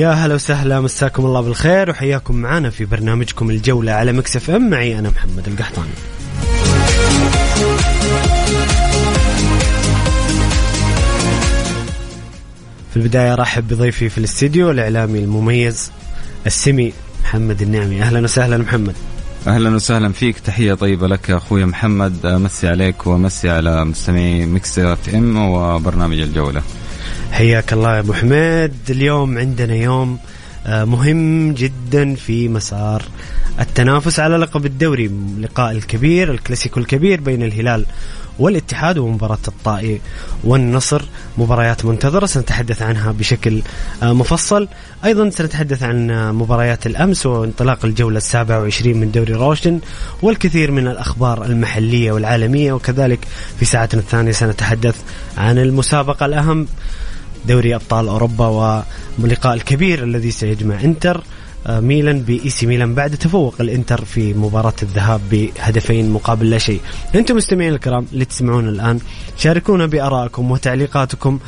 يا هلا وسهلا مساكم الله بالخير وحياكم معنا في برنامجكم الجولة على Mix FM. معي أنا محمد القحطاني. في البداية رحب بضيفي في الاستديو الإعلامي المميز السمي محمد النعمي. أهلا وسهلا محمد. أهلا وسهلا فيك. تحية طيبة لك أخوي محمد. أمسي عليك وأمسي على مستمعي Mix FM وبرنامج الجولة. حياك الله يا أبو حميد. اليوم عندنا يوم آه، مهم جدا في مسار التنافس على لقب الدوري اللقاء الكبير الكلاسيكو الكبير بين الهلال والاتحاد ومباراة الطائي والنصر. مباريات منتظرة سنتحدث عنها بشكل آه، مفصل. أيضا سنتحدث عن آه، مباريات الأمس وانطلاق الجولة السابعة وعشرين من دوري روشن والكثير من الأخبار المحلية والعالمية وكذلك في ساعتنا الثانية سنتحدث عن المسابقة الأهم دوري أبطال أوروبا واللقاء الكبير الذي سيجمع إنتر. ميلان بإي سي ميلان بعد تفوق الإنتر في مباراة الذهاب بهدفين مقابل لا شيء. أنتم مستمعين الكرام اللي تسمعون الآن شاركونا بارائكم وتعليقاتكم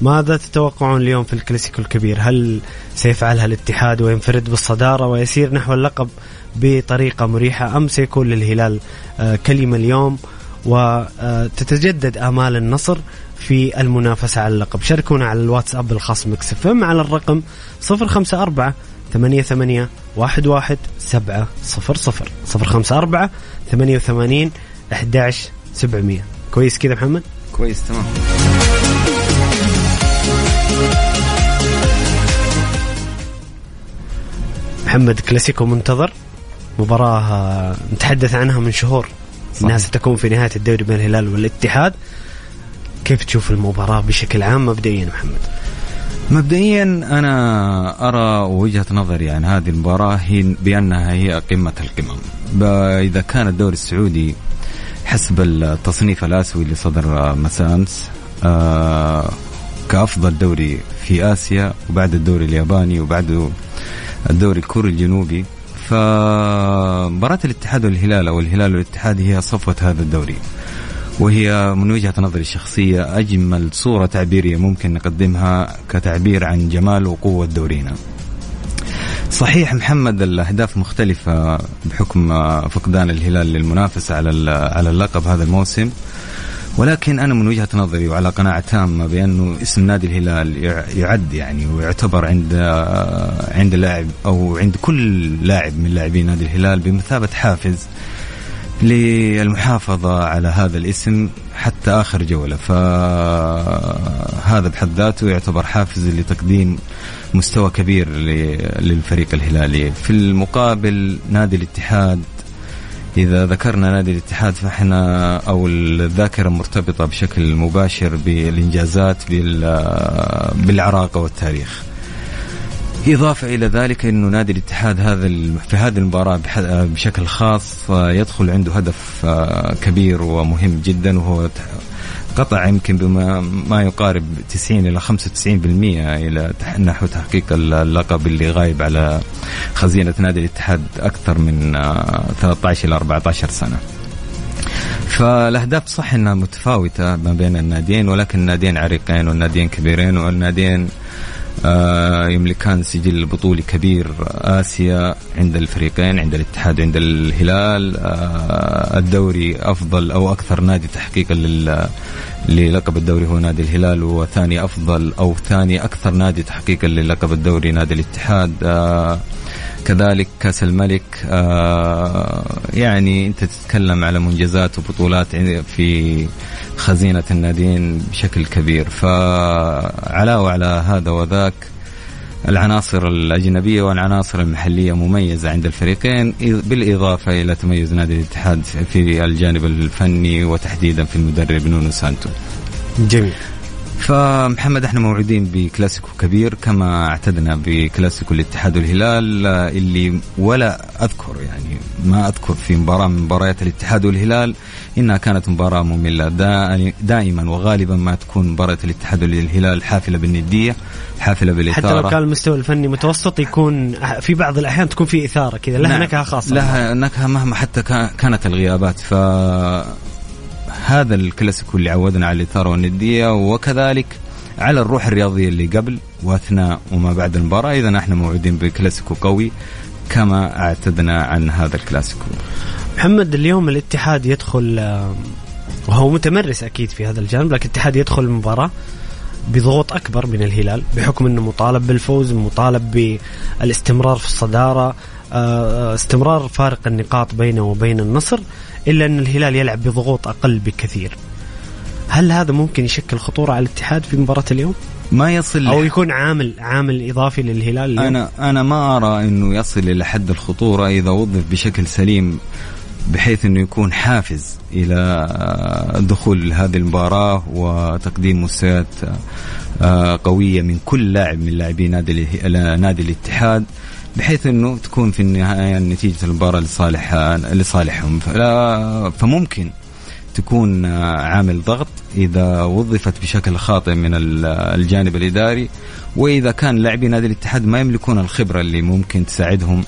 ماذا تتوقعون اليوم في الكلاسيكو الكبير؟ هل سيفعلها الاتحاد وينفرد بالصدارة ويسير نحو اللقب بطريقة مريحة أم سيكون للهلال آه، كلمة اليوم وتتجدد آمال النصر في المنافسة على اللقب شاركونا على الواتساب الخاص مكس إم على الرقم 054 ثمانية ثمانية واحد واحد سبعة صفر صفر. صفر خمسة أربعة ثمانية وثمانين أحداش سبعمية. كويس كذا محمد؟ كويس تمام. محمد كلاسيكو منتظر. مباراة نتحدث عنها من شهور. انها ستكون في نهاية الدوري بين الهلال والاتحاد. كيف تشوف المباراة بشكل عام مبدئيا محمد؟ مبدئيا أنا أرى وجهة نظري عن هذه المباراة هي بأنها هي قمة القمم. إذا كان الدوري السعودي حسب التصنيف الآسيوي اللي صدر مساء آمس آه، كأفضل دوري في آسيا وبعد الدوري الياباني وبعده الدوري الكوري الجنوبي فمباراة الاتحاد والهلال أو الهلال والاتحاد هي صفوة هذا الدوري. وهي من وجهة نظري الشخصية أجمل صورة تعبيرية ممكن نقدمها كتعبير عن جمال وقوة دورينا. صحيح محمد الأهداف مختلفة بحكم فقدان الهلال للمنافسة على على اللقب هذا الموسم. ولكن أنا من وجهة نظري وعلى قناعة تامة بأنه اسم نادي الهلال يع- يعد يعني ويعتبر عند عند اللاعب أو عند كل لاعب من لاعبين نادي الهلال بمثابة حافز للمحافظة على هذا الاسم حتى آخر جولة. فهذا بحد ذاته يعتبر حافز لتقديم مستوى كبير للفريق الهلالي. في المقابل نادي الاتحاد إذا ذكرنا نادي الاتحاد فإحنا أو الذاكرة مرتبطة بشكل مباشر بالإنجازات بال- بالعراقة والتاريخ. إضافة إلى ذلك أنه نادي الاتحاد هذا في هذه المباراة بح- بشكل خاص آه، يدخل عنده هدف آه، كبير ومهم جدا وهو قطع يمكن بما ما يقارب 90 إلى 95% إلى نحو تحقيق اللقب اللي غايب على خزينة نادي الاتحاد أكثر من آه، 13 إلى 14 سنة. فالأهداف صح إنها متفاوتة ما بين الناديين ولكن الناديين عريقين والناديين كبيرين والناديين آه، يملكان سجل بطولي كبير آسيا عند الفريقين عند الاتحاد عند الهلال. آه، الدوري أفضل أو أكثر نادي تحقيقا لل للقب الدوري هو نادي الهلال وثاني أفضل أو ثاني أكثر نادي تحقيقا للقب الدوري نادي الاتحاد. آه، كذلك كأس الملك آه، يعني أنت تتكلم على منجزات وبطولات في خزينة الناديين بشكل كبير. فعلاوه على هذا وذاك العناصر الأجنبية والعناصر المحلية مميزة عند الفريقين بالإضافة إلى تميز نادي الاتحاد في الجانب الفني وتحديدا في المدرب نونو سانتو. جميل. فمحمد إحنا موعودين بكلاسيكو كبير كما اعتدنا بكلاسيكو الاتحاد والهلال اللي ولا أذكر يعني ما أذكر في مباراة من مباريات الاتحاد والهلال إنها كانت مباراة مملة. دا- دائما وغالبا ما تكون مباراة الاتحاد والهلال حافلة بالندية حافلة بالإثارة. حتى لو كان المستوى الفني متوسط يكون في بعض الأحيان تكون في إثارة كذا لها نعم. نكهة خاصة. لها نكهة مهما حتى كا- كانت الغيابات. ف هذا الكلاسيكو اللي عودنا على الإثارة والندية وكذلك على الروح الرياضية اللي قبل وأثناء وما بعد المباراة. إذا إحنا موعودين بكلاسيكو قوي كما أعتدنا عن هذا الكلاسيكو. محمد اليوم الاتحاد يدخل آه، وهو متمرس أكيد في هذا الجانب لكن الاتحاد يدخل المباراة بضغوط أكبر من الهلال بحكم إنه مطالب بالفوز مطالب بالاستمرار في الصدارة آه، استمرار فارق النقاط بينه وبين النصر. إلا أن الهلال يلعب بضغوط أقل بكثير. هل هذا ممكن يشكل خطورة على الاتحاد في مباراة اليوم؟ ما يصل أو يكون عامل عامل إضافي للهلال اليوم؟ أنا أنا ما أرى إنه يصل إلى حد الخطورة إذا وظف بشكل سليم بحيث إنه يكون حافز إلى الدخول لهذه المباراة وتقديم مستويات آه، قوية من كل لاعب من لاعبي نادي نادي الاتحاد. بحيث إنه تكون في النهاية نتيجة المباراة لصالح لصالحهم. فممكن تكون آه، عامل ضغط إذا وظفت بشكل خاطئ من ال- الجانب الإداري وإذا كان لاعبي نادي الاتحاد ما يملكون الخبرة اللي ممكن تساعدهم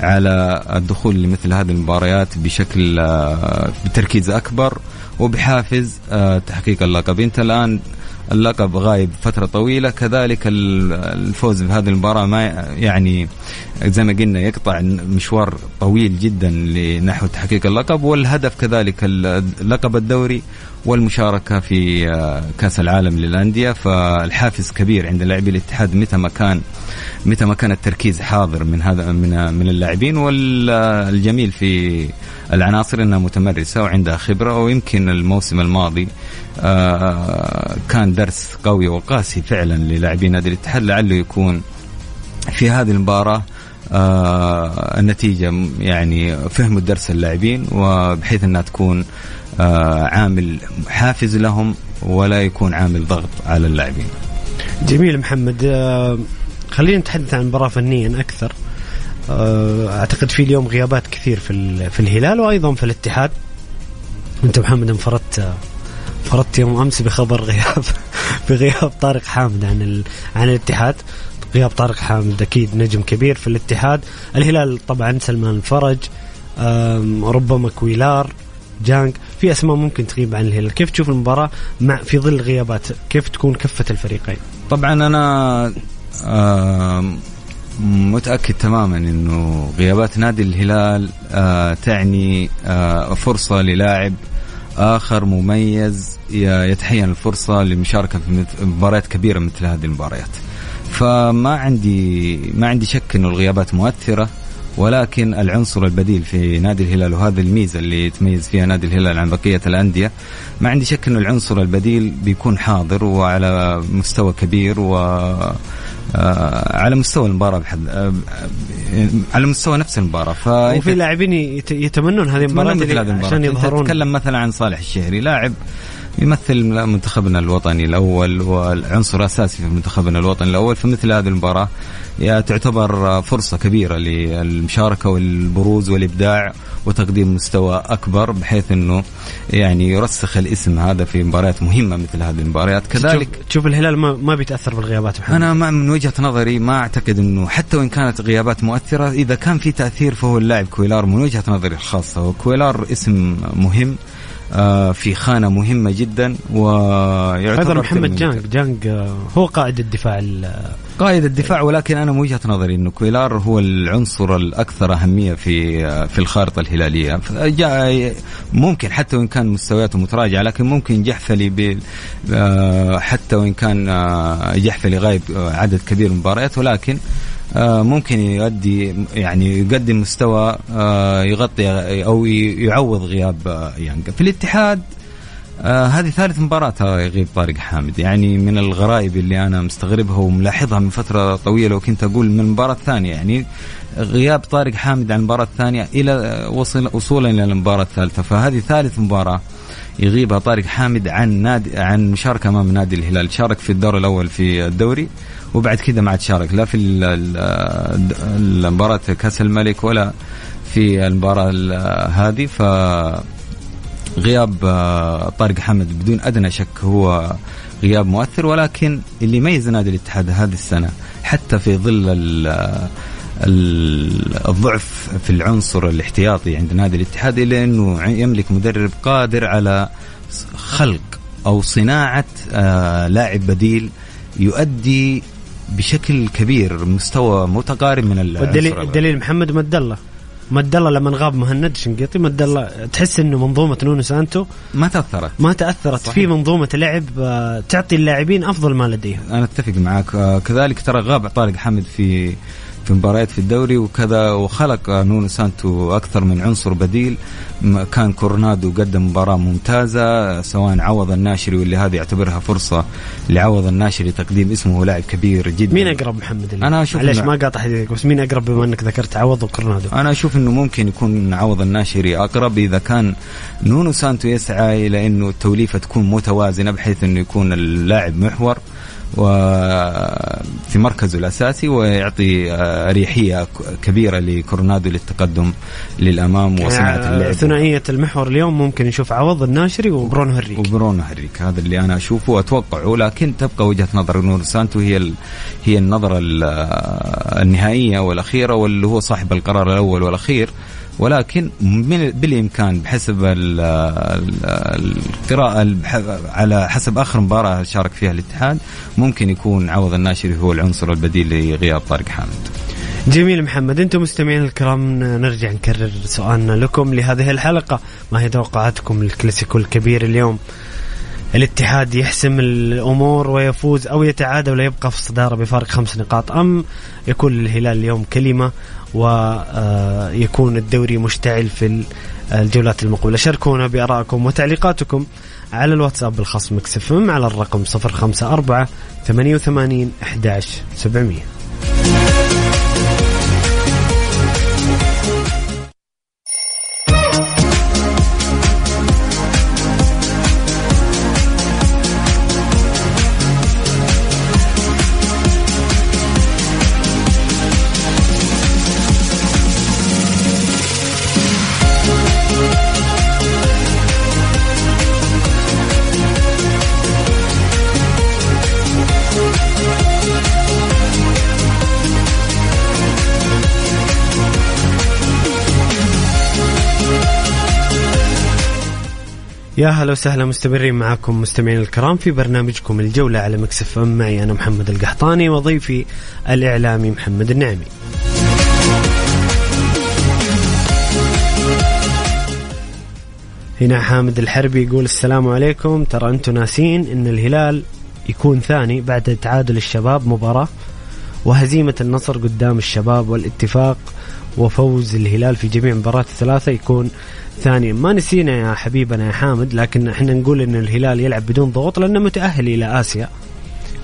على الدخول لمثل هذه المباريات بشكل آه، بتركيز أكبر وبحافز آه، تحقيق اللقب. إنت الآن اللقب غايب فترة طويلة. كذلك ال- الفوز بهذه المباراة ما يعني زي ما قلنا يقطع مشوار طويل جدا لنحو تحقيق اللقب. والهدف كذلك ال- لقب الدوري والمشاركة في آه، كأس العالم للأندية. فالحافز كبير عند لاعبي الاتحاد متى ما كان متى ما كان التركيز حاضر من هذا من من اللاعبين. والجميل في العناصر إنها متمرسة وعندها خبرة. ويمكن الموسم الماضي كان درس قوي وقاسي فعلا للاعبي نادي الاتحاد لعله يكون في هذه المباراة آه النتيجة م- يعني فهموا الدرس اللاعبين وبحيث أنها تكون آه عامل حافز لهم ولا يكون عامل ضغط على اللاعبين. جميل محمد. آه، خلينا نتحدث عن المباراة فنيا أكثر. آه، أعتقد في اليوم غيابات كثير في في الهلال وأيضا في الاتحاد. أنت محمد انفردت انفردت يوم أمس بخبر غياب. بغياب طارق حامد عن ال... عن الاتحاد. غياب طارق حامد أكيد نجم كبير في الاتحاد. الهلال طبعا سلمان الفرج ربما كويلار جانج في أسماء ممكن تغيب عن الهلال. كيف تشوف المباراة مع في ظل غيابات؟ كيف تكون كفة الفريقين؟ طبعا أنا متأكد تماما إنه غيابات نادي الهلال آه تعني آه فرصة للاعب آخر مميز يتحين الفرصة للمشاركه في مباريات كبيرة مثل هذه المباريات. فما عندي ما عندي شك إنه الغيابات مؤثرة ولكن العنصر البديل في نادي الهلال وهذه الميزة اللي يتميز فيها نادي الهلال عن بقية الأندية ما عندي شك إنه العنصر البديل بيكون حاضر وعلى مستوى كبير و على مستوى المباراة بحد آه، آه، على مستوى نفس المباراة. وفي لاعبين يت- يتمنون هذه المباراة عشان يظهرون. تتكلم مثلا عن صالح الشهري لاعب يمثل منتخبنا الوطني الأول والعنصر اساسي في منتخبنا الوطني الأول. فمثل هذه المباراة تعتبر فرصة كبيرة للمشاركة والبروز والإبداع. وتقديم مستوى أكبر بحيث إنه يعني يرسخ الاسم هذا في مباريات مهمة مثل هذه المباريات كذلك تشوف الهلال ما, ما بيتأثر بالغيابات محمد. أنا ما من وجهة نظري ما أعتقد إنه حتى وإن كانت غيابات مؤثرة إذا كان في تأثير فهو اللاعب كويلار من وجهة نظري الخاصة وكويلار اسم مهم في خانة مهمة جدا ويعتبر أيضا محمد جانج. جانج آه، هو قائد الدفاع قائد الدفاع ولكن أنا من وجهه نظري إنه كويلار هو العنصر الأكثر أهمية في آه، في الخارطة الهلالية. ممكن حتى وإن كان مستوياته متراجعة لكن ممكن جحفلي حتى وإن كان جحفلي غايب عدد كبير من المباريات ولكن آه، ممكن يؤدي يعني يقدم مستوى آه، يغطي أو يعوض غياب آه، يانجا في الاتحاد آه هذه ثالث مباراة يغيب طارق حامد. يعني من الغرائب اللي أنا مستغربها وملاحظها من فترة طويلة وكنت أقول من المباراة الثانية. يعني غياب طارق حامد عن المباراة الثانية إلى وصل وصولا إلى المباراة الثالثة. فهذه ثالث مباراة يغيبها طارق حامد عن نادي عن مشاركة أمام نادي الهلال. شارك في الدور الأول في الدوري وبعد كذا ما عاد شارك. لا في المباراة كأس الملك ولا في المباراة هذه. ف غياب آه، طارق حمد بدون أدنى شك هو غياب مؤثر ولكن اللي يميز نادي الاتحاد هذه السنة حتى في ظل الضعف في العنصر الاحتياطي عند نادي الاتحاد الا أنه يملك مدرب قادر على خلق أو صناعة آه، لاعب بديل يؤدي بشكل كبير مستوى متقارب من الدليل الدليل محمد مد الله. مد الله لما غاب مهند شنقيطي مد الله تحس إنه منظومة نونو سانتو ما تأثرت. ما تأثرت. صحيح. في منظومة لعب آه، تعطي اللاعبين أفضل ما لديهم. أنا أتفق معك آه، كذلك ترى غاب طارق حمد في في مباريات في الدوري وكذا وخلق نونو سانتو أكثر من عنصر بديل. كان كورونادو قدم مباراة ممتازة سواء عوض الناشري واللي هذه يعتبرها فرصة لعوض الناشري تقديم اسمه لاعب كبير جدا. مين أقرب محمد اللي. أنا أشوف ليش ما قاطع حديثك بس مين أقرب بما إنك ذكرت عوض وكورونادو أنا أشوف إنه ممكن يكون عوض الناشري أقرب إذا كان نونو سانتو يسعى إلى إنه التوليفة تكون متوازنة بحيث إنه يكون اللاعب محور. وفي مركزه الأساسي ويعطي أريحية كبيرة لكورونادو للتقدم للأمام وصناعة يعني اللعب ثنائية المحور اليوم ممكن نشوف عوض الناشري وبرونو هنريكي وبرونو هنريكي هذا اللي أنا أشوفه وأتوقعه لكن تبقى وجهة نظر نونو سانتو هي هي النظرة النهائية والأخيرة واللي هو صاحب القرار الأول والأخير. ولكن من بالإمكان بحسب القراءة على حسب آخر مباراة شارك فيها الاتحاد ممكن يكون عوض الناشري هو العنصر البديل لغياب طارق حامد. جميل محمد أنتم مستمعين الكرام نرجع نكرر سؤالنا لكم لهذه الحلقة ما هي توقعاتكم للكلاسيكو الكبير اليوم الاتحاد يحسم الأمور ويفوز أو يتعادل ولا يبقى في الصدارة بفارق خمس نقاط أم يكون للهلال اليوم كلمة ويكون الدوري مشتعل في الجولات المقبلة. شاركونا بارائكم وتعليقاتكم على الواتساب الخاص مكسفم على الرقم 054 88 11 700 يا هلا وسهلا مستمرين معكم مستمعين الكرام في برنامجكم الجولة على مكسف أم. معي أنا محمد القحطاني وضيفي الإعلامي محمد النعمي. هنا حامد الحربي يقول السلام عليكم. ترى أنتم ناسين أن الهلال يكون ثاني بعد تعادل الشباب مباراة وهزيمة النصر قدام الشباب والاتفاق وفوز الهلال في جميع مباريات الثلاثة يكون ثانيا ما نسينا يا حبيبنا يا حامد لكن إحنا نقول إن الهلال يلعب بدون ضغوط لأنه متأهل إلى آسيا.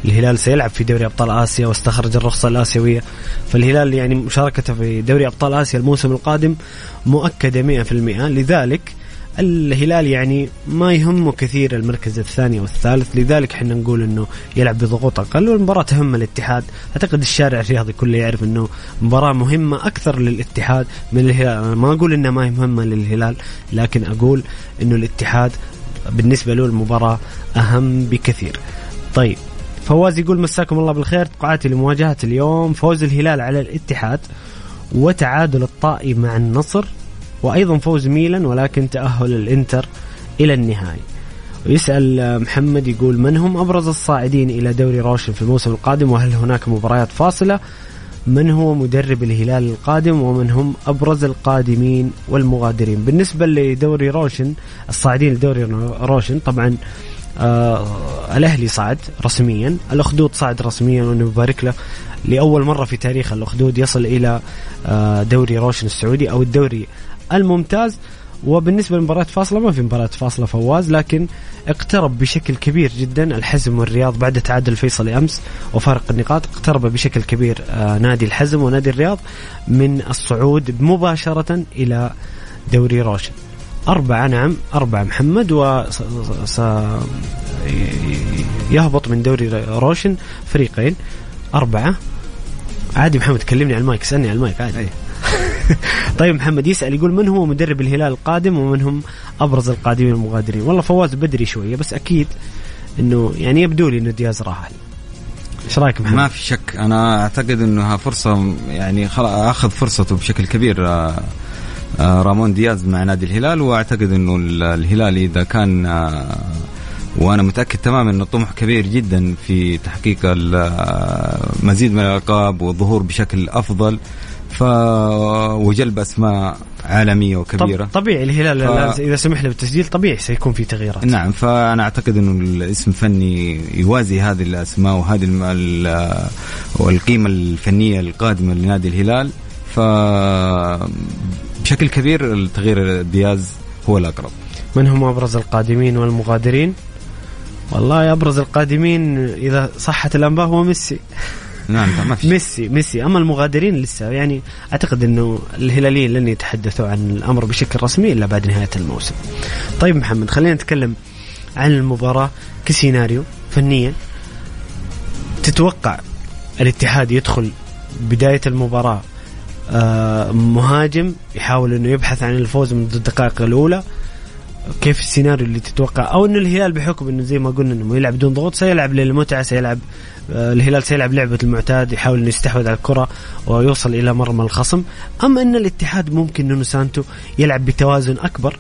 الهلال سيلعب في دوري أبطال آسيا واستخرج الرخصة الآسيوية. فالهلال يعني مشاركته في دوري أبطال آسيا الموسم القادم مؤكدة 100% لذلك الهلال يعني ما يهمه كثير المركز الثاني والثالث لذلك إحنا نقول إنه يلعب بضغوط أقل والمباراة تهم الاتحاد. أعتقد الشارع الرياضي كله يعرف إنه مباراة مهمة أكثر للاتحاد من الهلال. أنا ما أقول إنها ما هي مهمة للهلال لكن أقول إنه الاتحاد بالنسبة له المباراة أهم بكثير. طيب فواز يقول مساكم الله بالخير توقعاتي لمواجهة اليوم فوز الهلال على الاتحاد وتعادل الطائي مع النصر وأيضا فوز ميلان ولكن تأهل الإنتر إلى النهائي. ويسأل محمد يقول من هم أبرز الصاعدين إلى دوري روشن في الموسم القادم؟ وهل هناك مباريات فاصلة؟ من هو مدرب الهلال القادم؟ ومن هم أبرز القادمين والمغادرين؟ بالنسبة لدوري روشن الصاعدين لدوري روشن طبعا آه الأهلي صعد رسميا الأخدود صعد رسميا ونبارك له لأول مرة في تاريخ الأخدود يصل إلى آه دوري روشن السعودي أو الدوري الممتاز. وبالنسبة لمباراة فاصلة ما في مباراة فاصلة فواز لكن اقترب بشكل كبير جدا الحزم والرياض بعد تعادل الفيصلي أمس وفارق النقاط. اقترب بشكل كبير آه نادي الحزم ونادي الرياض من الصعود مباشرة إلى دوري روشن. أربعة نعم أربعة محمد و يهبط من دوري روشن فريقين. أربعة عادي محمد كلمني على المايك اسألني على المايك عادي. طيب محمد يسأل يقول من هو مدرب الهلال القادم ومن هم أبرز القادمين المغادرين؟ والله فواز بدري شوية بس أكيد أنه يعني يبدو لي أنه دياز راح إيش رأيك محمد؟ ما في شك. أنا أعتقد انها فرصة يعني أخذ فرصته بشكل كبير آه، آه، رامون دياز مع نادي الهلال وأعتقد إنه الهلال إذا كان آه، وأنا متأكد تماما إنه طموح كبير جدا في تحقيق مزيد من الألقاب والظهور بشكل أفضل. ف وجلب أسماء عالمية وكبيرة. طب طبيعي الهلال ف... إذا سمح له بالتسجيل طبيعي سيكون في تغييرات. نعم فأنا أعتقد إنه الاسم الفني يوازي هذه الأسماء وهذه والقيمة الفنية القادمة لنادي الهلال. ف بشكل كبير التغيير دياز هو الأقرب. من هم أبرز القادمين والمغادرين؟ والله أبرز القادمين إذا صحت الأنباء هو ميسي. نعم ما في ميسي ميسي. أما المغادرين لسه يعني أعتقد إنه الهلاليين لن يتحدثوا عن الأمر بشكل رسمي إلا بعد نهاية الموسم. طيب محمد خلينا نتكلم عن المباراة كسيناريو فنيا. تتوقع الاتحاد يدخل بداية المباراة آه، مهاجم يحاول إنه يبحث عن الفوز منذ الدقائق الأولى؟ كيف السيناريو اللي تتوقع؟ أو انه الهلال بحكم إنه زي ما قلنا إنه يلعب بدون ضغوط سيلعب للمتعة سيلعب آه، الهلال سيلعب لعبة المعتاد يحاول إنه يستحوذ على الكرة ويوصل إلى مرمى الخصم. اما إن الاتحاد ممكن إنه سانتو يلعب بتوازن أكبر؟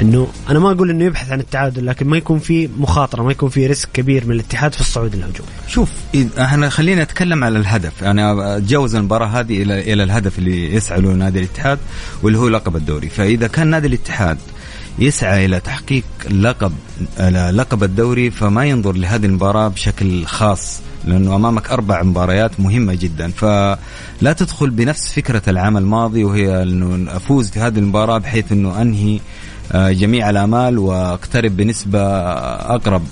إنه أنا ما أقول إنه يبحث عن التعادل لكن ما يكون في مخاطرة ما يكون في risk كبير من الاتحاد في الصعود الهجومي. شوف إحنا خلينا نتكلم على الهدف. أنا أتجاوز المباراة هذه إلى إلى الهدف اللي يسعى له نادي الاتحاد واللي هو لقب الدوري. فإذا كان نادي الاتحاد يسعى إلى تحقيق لقب لقب الدوري فما ينظر لهذه المباراة بشكل خاص لأنه أمامك أربع مباريات مهمة جدا. فلا تدخل بنفس فكرة العام الماضي وهي أنه أفوز في هذه المباراة بحيث أنه أنهي آه، جميع الامال واقترب بنسبة أقرب.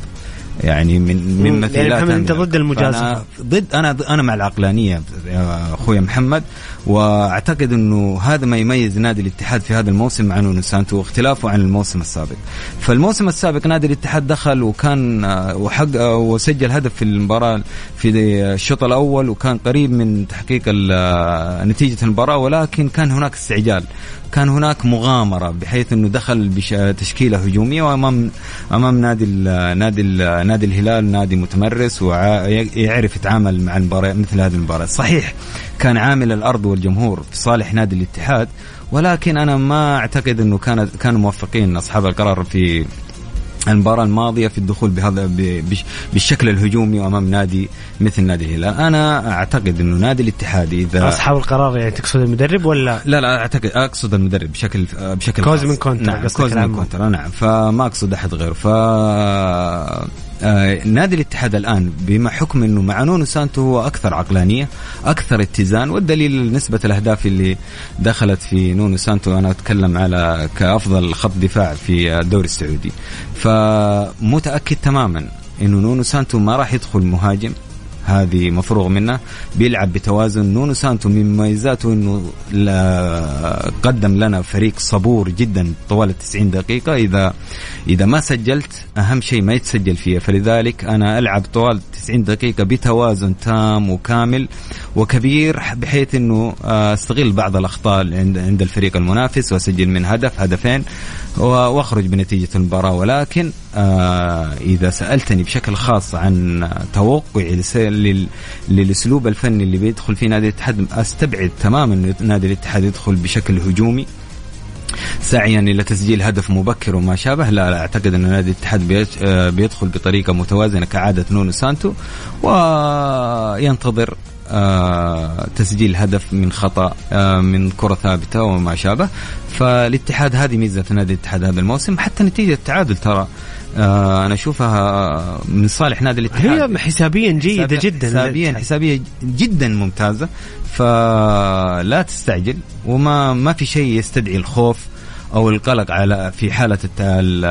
يعني من مما في يعني انت ضد المجازفة. ضد أنا أنا مع العقلانية يا أخوي محمد وأعتقد إنه هذا ما يميز نادي الاتحاد في هذا الموسم مع نونو سأنتو واختلافه عن الموسم السابق. فالموسم السابق نادي الاتحاد دخل وكان آه، وحق آه، وسجل هدف في المباراة في الشوط الأول وكان قريب من تحقيق آه، نتيجة المباراة ولكن كان هناك استعجال. كان هناك مغامرة بحيث إنه دخل بتشكيله هجومية وامام أمام نادي ال نادي ال نادي الهلال نادي متمرس ويعرف يتعامل مع المباراة مثل هذه المباراة. صحيح كان عامل الأرض والجمهور في صالح نادي الاتحاد ولكن أنا ما أعتقد إنه كان كانوا موفقين أصحاب القرار في المباراة الماضية في الدخول بهذا بالشكل الهجومي أمام نادي مثل نادي الهلال، أنا أعتقد إنه نادي الاتحاد اذا أصحاب القرار يعني تقصد المدرب ولا؟ لا لا اعتقد أقصد المدرب بشكل بشكل كوزمين كونترا نعم كوزمين كونترا. نعم فما أقصد أحد غيره. ف نادي الاتحاد الآن بما حكم إنه مع نونو سانتو هو أكثر عقلانية أكثر اتزان والدليل نسبة الأهداف اللي دخلت في نونو سانتو أنا أتكلم على كأفضل خط دفاع في الدوري السعودي. فمتأكد تماما إنه نونو سانتو ما راح يدخل مهاجم هذه مفروغ منه بيلعب بتوازن. نونو سانتو من مميزاته إنه قدم لنا فريق صبور جدا طوال 90 دقيقة. إذا إذا ما سجلت أهم شيء ما يتسجل فيها. فلذلك أنا ألعب طوال 90 دقيقة بتوازن تام وكامل وكبير بحيث إنه آه، أستغل بعض الأخطاء اللي عند الفريق المنافس وأسجل من هدف هدفين. واخرج بنتيجة المباراة. ولكن آه، إذا سألتني بشكل خاص عن توقعي للأسلوب الفني اللي بيدخل فيه نادي الاتحاد أستبعد تماما نادي الاتحاد يدخل بشكل هجومي. سعيا إلى تسجيل هدف مبكر وما شابه. لا, لا أعتقد إن نادي الاتحاد آه، بيدخل بطريقة متوازنة كعادة نونو سانتو. وينتظر تسجيل هدف من خطأ آه، من كرة ثابتة وما شابه. فالاتحاد هذه ميزة نادي الاتحاد هذا الموسم. حتى نتيجة التعادل ترى آه، أنا أشوفها من صالح نادي الاتحاد. هي حسابيا جيدة حسابيا- جدا. حسابيا حسابيا جدا ممتازة. فلا تستعجل وما ما في شيء يستدعي الخوف أو القلق على في حالة الت- ال-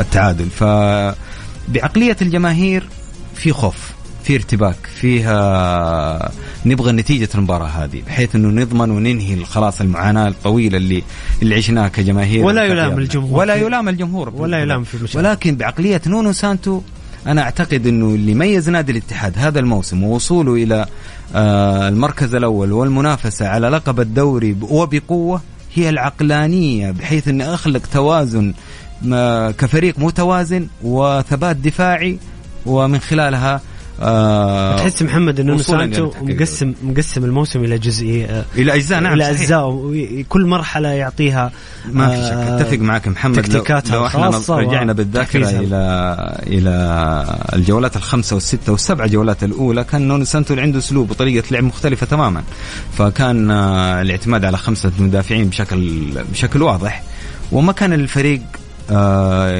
التعادل. فبعقليه الجماهير في خوف. في ارتباك فيها نبغى نتيجة المباراة هذه بحيث إنه نضمن وننهي خلاص المعاناة الطويلة اللي اللي عشناها كجماهير ولا يلام. الجمهور. ولا يلام الجمهور ولا يلام في المشاركة. ولكن بعقلية نونو سانتو أنا أعتقد إنه اللي ميز نادي الاتحاد هذا الموسم ووصوله إلى آه، المركز الأول والمنافسة على لقب الدوري وبقوة هي العقلانية بحيث إني أخلق توازن ما- كفريق متوازن وثبات دفاعي ومن خلالها آه تحس محمد إنه سانتو التحقيق. مقسم مقسم الموسم إلى جزئي إلى أجزاء نعم إلى. أجزاء كل مرحلة يعطيها ما في آه، شك أتفق معك محمد لو, تكتيكاتها لو إحنا الخاصة رجعنا بالذاكرة. إلى إلى الجولات الخمسة والستة والسبع جولات الأولى كان نونو سانتو عنده أسلوب وطريقة لعب مختلفة تماما فكان آه، الاعتماد على خمسة مدافعين بشكل بشكل واضح وما كان الفريق آه،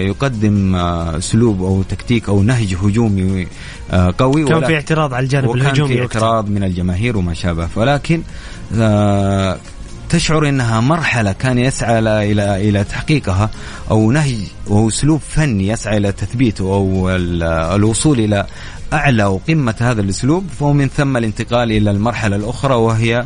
يقدم آه، اسلوب أو تكتيك أو نهج هجومي آه، قوي كان في اعتراض على الجانب وكان الهجومي في. اعتراض من الجماهير وما شابه ولكن آه تشعر إنها مرحلة كان يسعى إلى إلى تحقيقها أو نهج أو اسلوب فني يسعى إلى تثبيته أو ال- الوصول إلى أعلى وقمة هذا الأسلوب ومن ثم الانتقال إلى المرحلة الأخرى وهي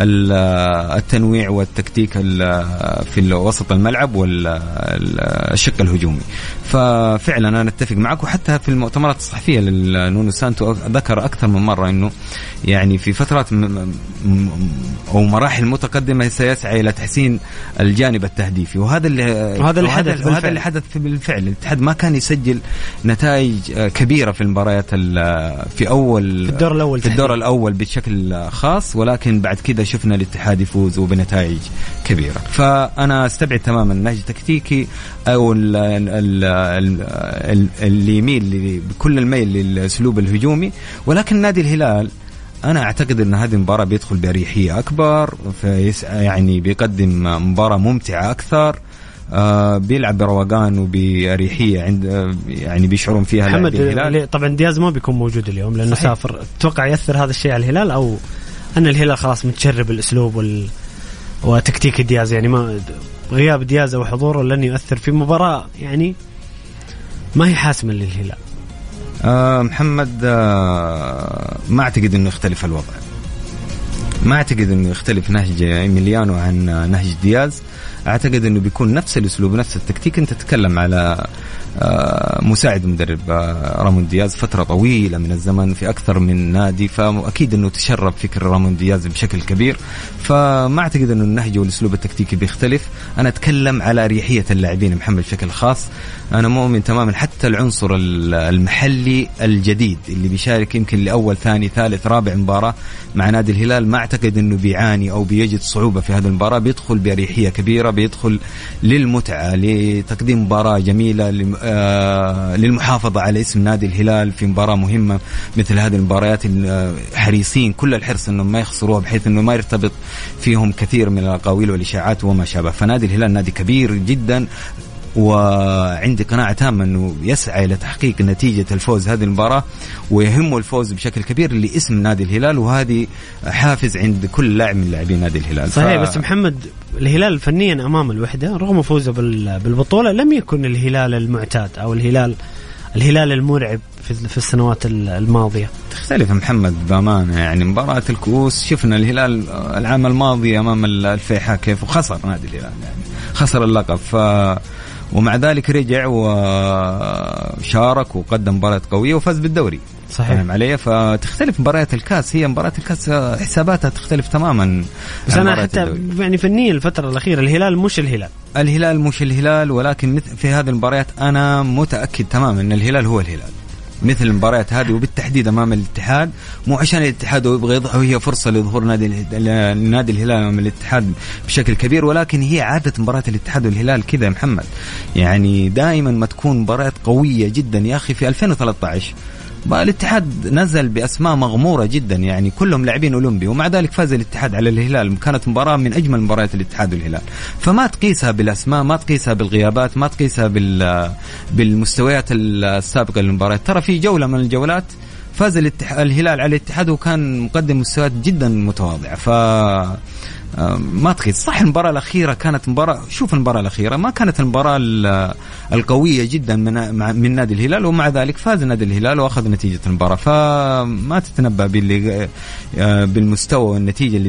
التنويع والتكتيك ال- في وسط الملعب والشق الهجومي ففعلا أنا أتفق معك وحتى في المؤتمرات الصحفية لنونو سانتو ذكر أكثر من مرة إنه يعني في فترات أو مراحل متقدمة سيسعى إلى تحسين الجانب التهديفي وهذا اللي وهذا اللي حدث وهذا. اللي حدث بالفعل الاتحاد ما كان يسجل نتائج كبيرة في المباريات ال- في اول في الدور الأول في الدور. الأول بشكل خاص ولكن بعد كذا شفنا الاتحاد يفوز وبنتائج كبيرة. فأنا أستبعد تماما نهج تكتيكي أو ال- ال- ال- ال- اللي يميل بكل الميل للأسلوب الهجومي. ولكن نادي الهلال أنا أعتقد أن هذه المباراة بيدخل بأريحية أكبر فيسعى يعني بيقدم مباراة ممتعة أكثر آه بيلعب بروقان وبأريحية عند آه، يعني بيشعرون فيها محمد الهلال. طبعا دياز ما بيكون موجود اليوم لأنه صحيح. سافر. تتوقع يأثر هذا الشيء على الهلال أو أن الهلال خلاص متشرب الأسلوب وال وتكتيك دياز يعني ما غياب دياز أو حضوره لن يؤثر في مباراة. يعني ما هي حاسمة للهلال. آه محمد آه ما أعتقد إنه يختلف الوضع. ما أعتقد إنه يختلف نهج ايميليانو عن نهج دياز. أعتقد إنه بيكون نفس الأسلوب نفس التكتيك. أنت تتكلم على مساعد مدرب آه، رامون دياز. فترة طويلة من الزمن في أكثر من نادي فأكيد إنه تشرب فكر رامون دياز بشكل كبير. فما أعتقد إنه النهج والأسلوب التكتيكي بيختلف. أنا أتكلم على أريحية اللاعبين محمد بشكل خاص. أنا مؤمن تماما حتى العنصر ال- المحلي الجديد اللي بيشارك يمكن لأول ثاني ثالث رابع مباراة مع نادي الهلال. ما أعتقد إنه بيعاني أو بيجد صعوبة في هذه المباراة. بيدخل بأريحية كبيرة بيدخل للمتعة لتقديم مباراة جميلة آه، للمحافظة على اسم نادي الهلال في مباراة مهمة مثل هذه المباريات ال- حريصين كل الحرص انهم ما يخسروها بحيث إنه ما يرتبط فيهم كثير من الأقاويل والإشاعات وما شابه. فنادي الهلال نادي كبير جدا وعندي قناعة تامة أنه يسعى إلى تحقيق نتيجة الفوز هذه المباراة ويهمه الفوز بشكل كبير لاسم نادي الهلال وهذه حافز عند كل لاعب من لاعبين نادي الهلال. صحيح بس محمد الهلال فنيا أمام الوحدة رغم فوزه بال- بالبطولة لم يكن الهلال المعتاد أو الهلال الهلال المرعب في, في السنوات الماضية. تختلف محمد بأمانة يعني مباراة الكؤوس شفنا الهلال العام الماضي أمام الفيحاء كيف وخسر نادي الهلال يعني خسر اللقب ف ومع ذلك رجع وشارك وقدم مباراة قوية وفاز بالدوري. صحيح. فاهم علي. فتختلف مباريات الكاس. هي مباريات الكاس حساباتها تختلف تماما بس أنا حتى الدوري. يعني فنيا الفترة الأخيرة الهلال مش الهلال. الهلال مش الهلال ولكن في هذه المباريات أنا متأكد تماما إن الهلال هو الهلال. مثل المباريات هذه وبالتحديد أمام الاتحاد مو عشان الاتحاد يبغى يظهر وهي فرصة لظهور نادي نادي الهلال أمام الاتحاد بشكل كبير ولكن هي عادة مباراة الاتحاد والهلال كذا يا محمد. يعني دائما ما تكون مباريات قوية جدا يا أخي في 2013 الاتحاد نزل بأسماء مغمورة جدا يعني كلهم لاعبين أولمبي ومع ذلك فاز الاتحاد على الهلال. كانت مباراة من أجمل مباريات الاتحاد والهلال. فما تقيسها بالأسماء ما تقيسها بالغيابات ما تقيسها بال بالمستويات السابقة للمباريات ترى في جولة من الجولات فاز الهلال على الاتحاد وكان مقدم مستويات جدا متواضعة. ف ما تقيس صح المباراة الأخيرة كانت مباراة شوف المباراة الأخيرة ما كانت المباراة القوية جدا من من نادي الهلال ومع ذلك فاز نادي الهلال وأخذ نتيجة المباراة. فما تتنبأ باللي آه، بالمستوى والنتيجة اللي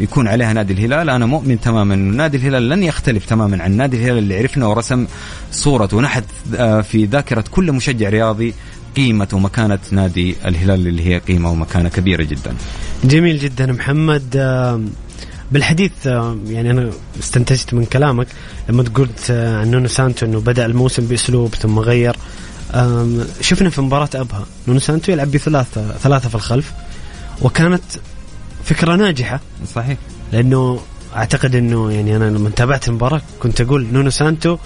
بيكون عليها نادي الهلال. أنا مؤمن تماما أن نادي الهلال لن يختلف تماما عن نادي الهلال اللي عرفنا ورسم صورة ونحت آه، في ذاكرة كل مشجع رياضي قيمة ومكانة نادي الهلال اللي هي قيمة ومكانة كبيرة جدا. جميل جدا محمد. بالحديث آه، يعني أنا استنتجت من كلامك لما قلت آه، عن نونو سانتو إنه بدأ الموسم بأسلوب ثم غير. شفنا في مباراة أبها نونو سانتو يلعب بثلاثة ثلاثة في الخلف وكانت فكرة ناجحة. صحيح. لأنه أعتقد إنه يعني أنا لما تابعت المباراة كنت أقول نونو سانتو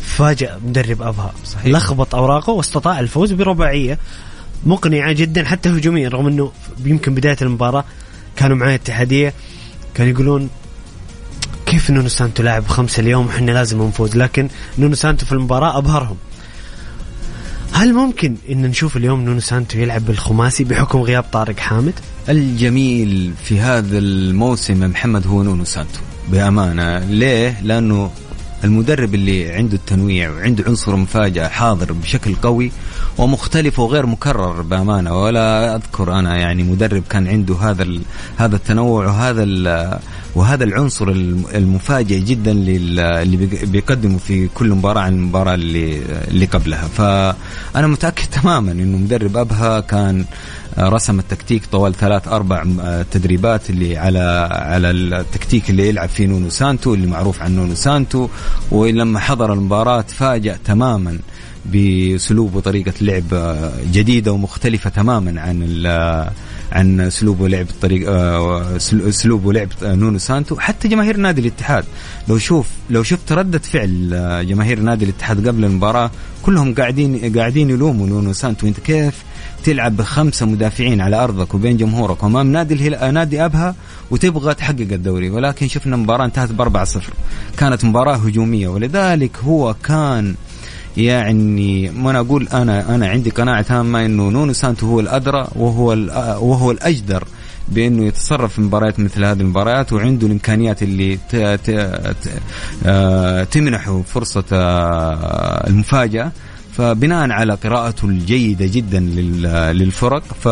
فاجأ مدرب أبها. صحيح. لخبط أوراقه واستطاع الفوز برباعية مقنعة جدا حتى هجوميا رغم إنه يمكن بداية المباراة كانوا معاه اتحادية. كانوا يقولون كيف نونو سانتو لاعب خمسة اليوم وحنا لازم نفوز لكن نونو سانتو في المباراة أبهرهم هل ممكن إن نشوف اليوم نونو سانتو يلعب بالخماسي بحكم غياب طارق حامد؟ الجميل في هذا الموسم محمد هو نونو سانتو بأمانة ليه؟ لأنه المدرب اللي عنده التنويع وعنده عنصر مفاجأة حاضر بشكل قوي ومختلف وغير مكرر بأمانة ولا أذكر أنا يعني مدرب كان عنده هذا هذا التنوع وهذا وهذا العنصر المفاجئ جدا اللي بيقدمه في كل مباراة عن المباراة اللي اللي قبلها. فأنا متأكد تماما إنه مدرب أبها كان رسم التكتيك طوال ثلاث أربع تدريبات اللي على على التكتيك اللي يلعب فيه نونو سانتو اللي معروف عن نونو سانتو. ولما حضر المباراة تفاجأ تماما باسلوب وطريقه لعب جديدة ومختلفة تماما عن عن اسلوب ولعب الطريق اسلوب ولعب نونو سانتو. حتى جماهير نادي الاتحاد لو شوف لو شفت ردة فعل جماهير نادي الاتحاد قبل المباراة كلهم قاعدين قاعدين يلوموا نونو سانتو. انت كيف تلعب بخمسة مدافعين على أرضك وبين جمهورك وأمام نادي الهلال نادي أبها وتبغى تحقق الدوري. ولكن شفنا مباراة انتهت ب 4-0 كانت مباراة هجومية. ولذلك هو كان يعني ما أنا أقول أنا أنا عندي قناعة تامة إنه نونو سانتو هو الأدرى وهو وهو الأجدر بإنه يتصرف في مباريات مثل هذه المباريات وعنده الإمكانيات اللي آه، تمنحه فرصة آه، المفاجأة. فبناء على قراءته الجيدة جدا للفرق ف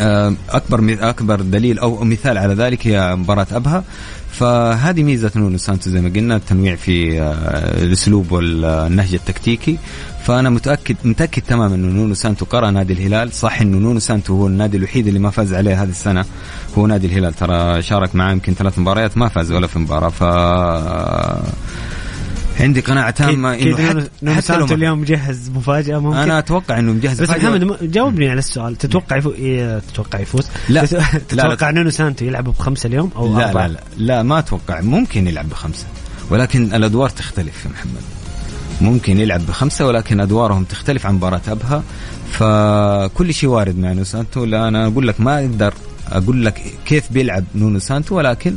آه، أكبر أكبر دليل أو مثال على ذلك هي مباراة أبها. فهذه ميزة نونو سانتو زي ما قلنا التنويع في آه، الأسلوب والنهج التكتيكي. فأنا متأكد متأكد تماما إنه نونو سانتو قرأ نادي الهلال. صح إنه نونو سانتو هو النادي الوحيد اللي ما فاز عليه هذه السنة. هو نادي الهلال ترى شارك معاه يمكن ثلاث مباريات ما فاز ولا في مباراة. ف عندي قناعة تامة إنه حتى, حتى لو اليوم مجهز مفاجأة ممكن؟ أنا أتوقع إنه مجهز بس محمد جاوبني على السؤال. تتوقع يفو... إيه تتوقع يفوز؟ لا. تتوقع نونو سانتو يلعب بخمسة اليوم أو لا أربعة؟ لا لا. لا ما أتوقع. ممكن يلعب بخمسة. ولكن الأدوار تختلف يا محمد. ممكن يلعب بخمسة ولكن أدوارهم تختلف عن مباراة أبها. فكل شيء وارد مع نونو سانتو. لا أنا أقول لك ما أقدر أقول لك كيف بيلعب نونو سانتو ولكن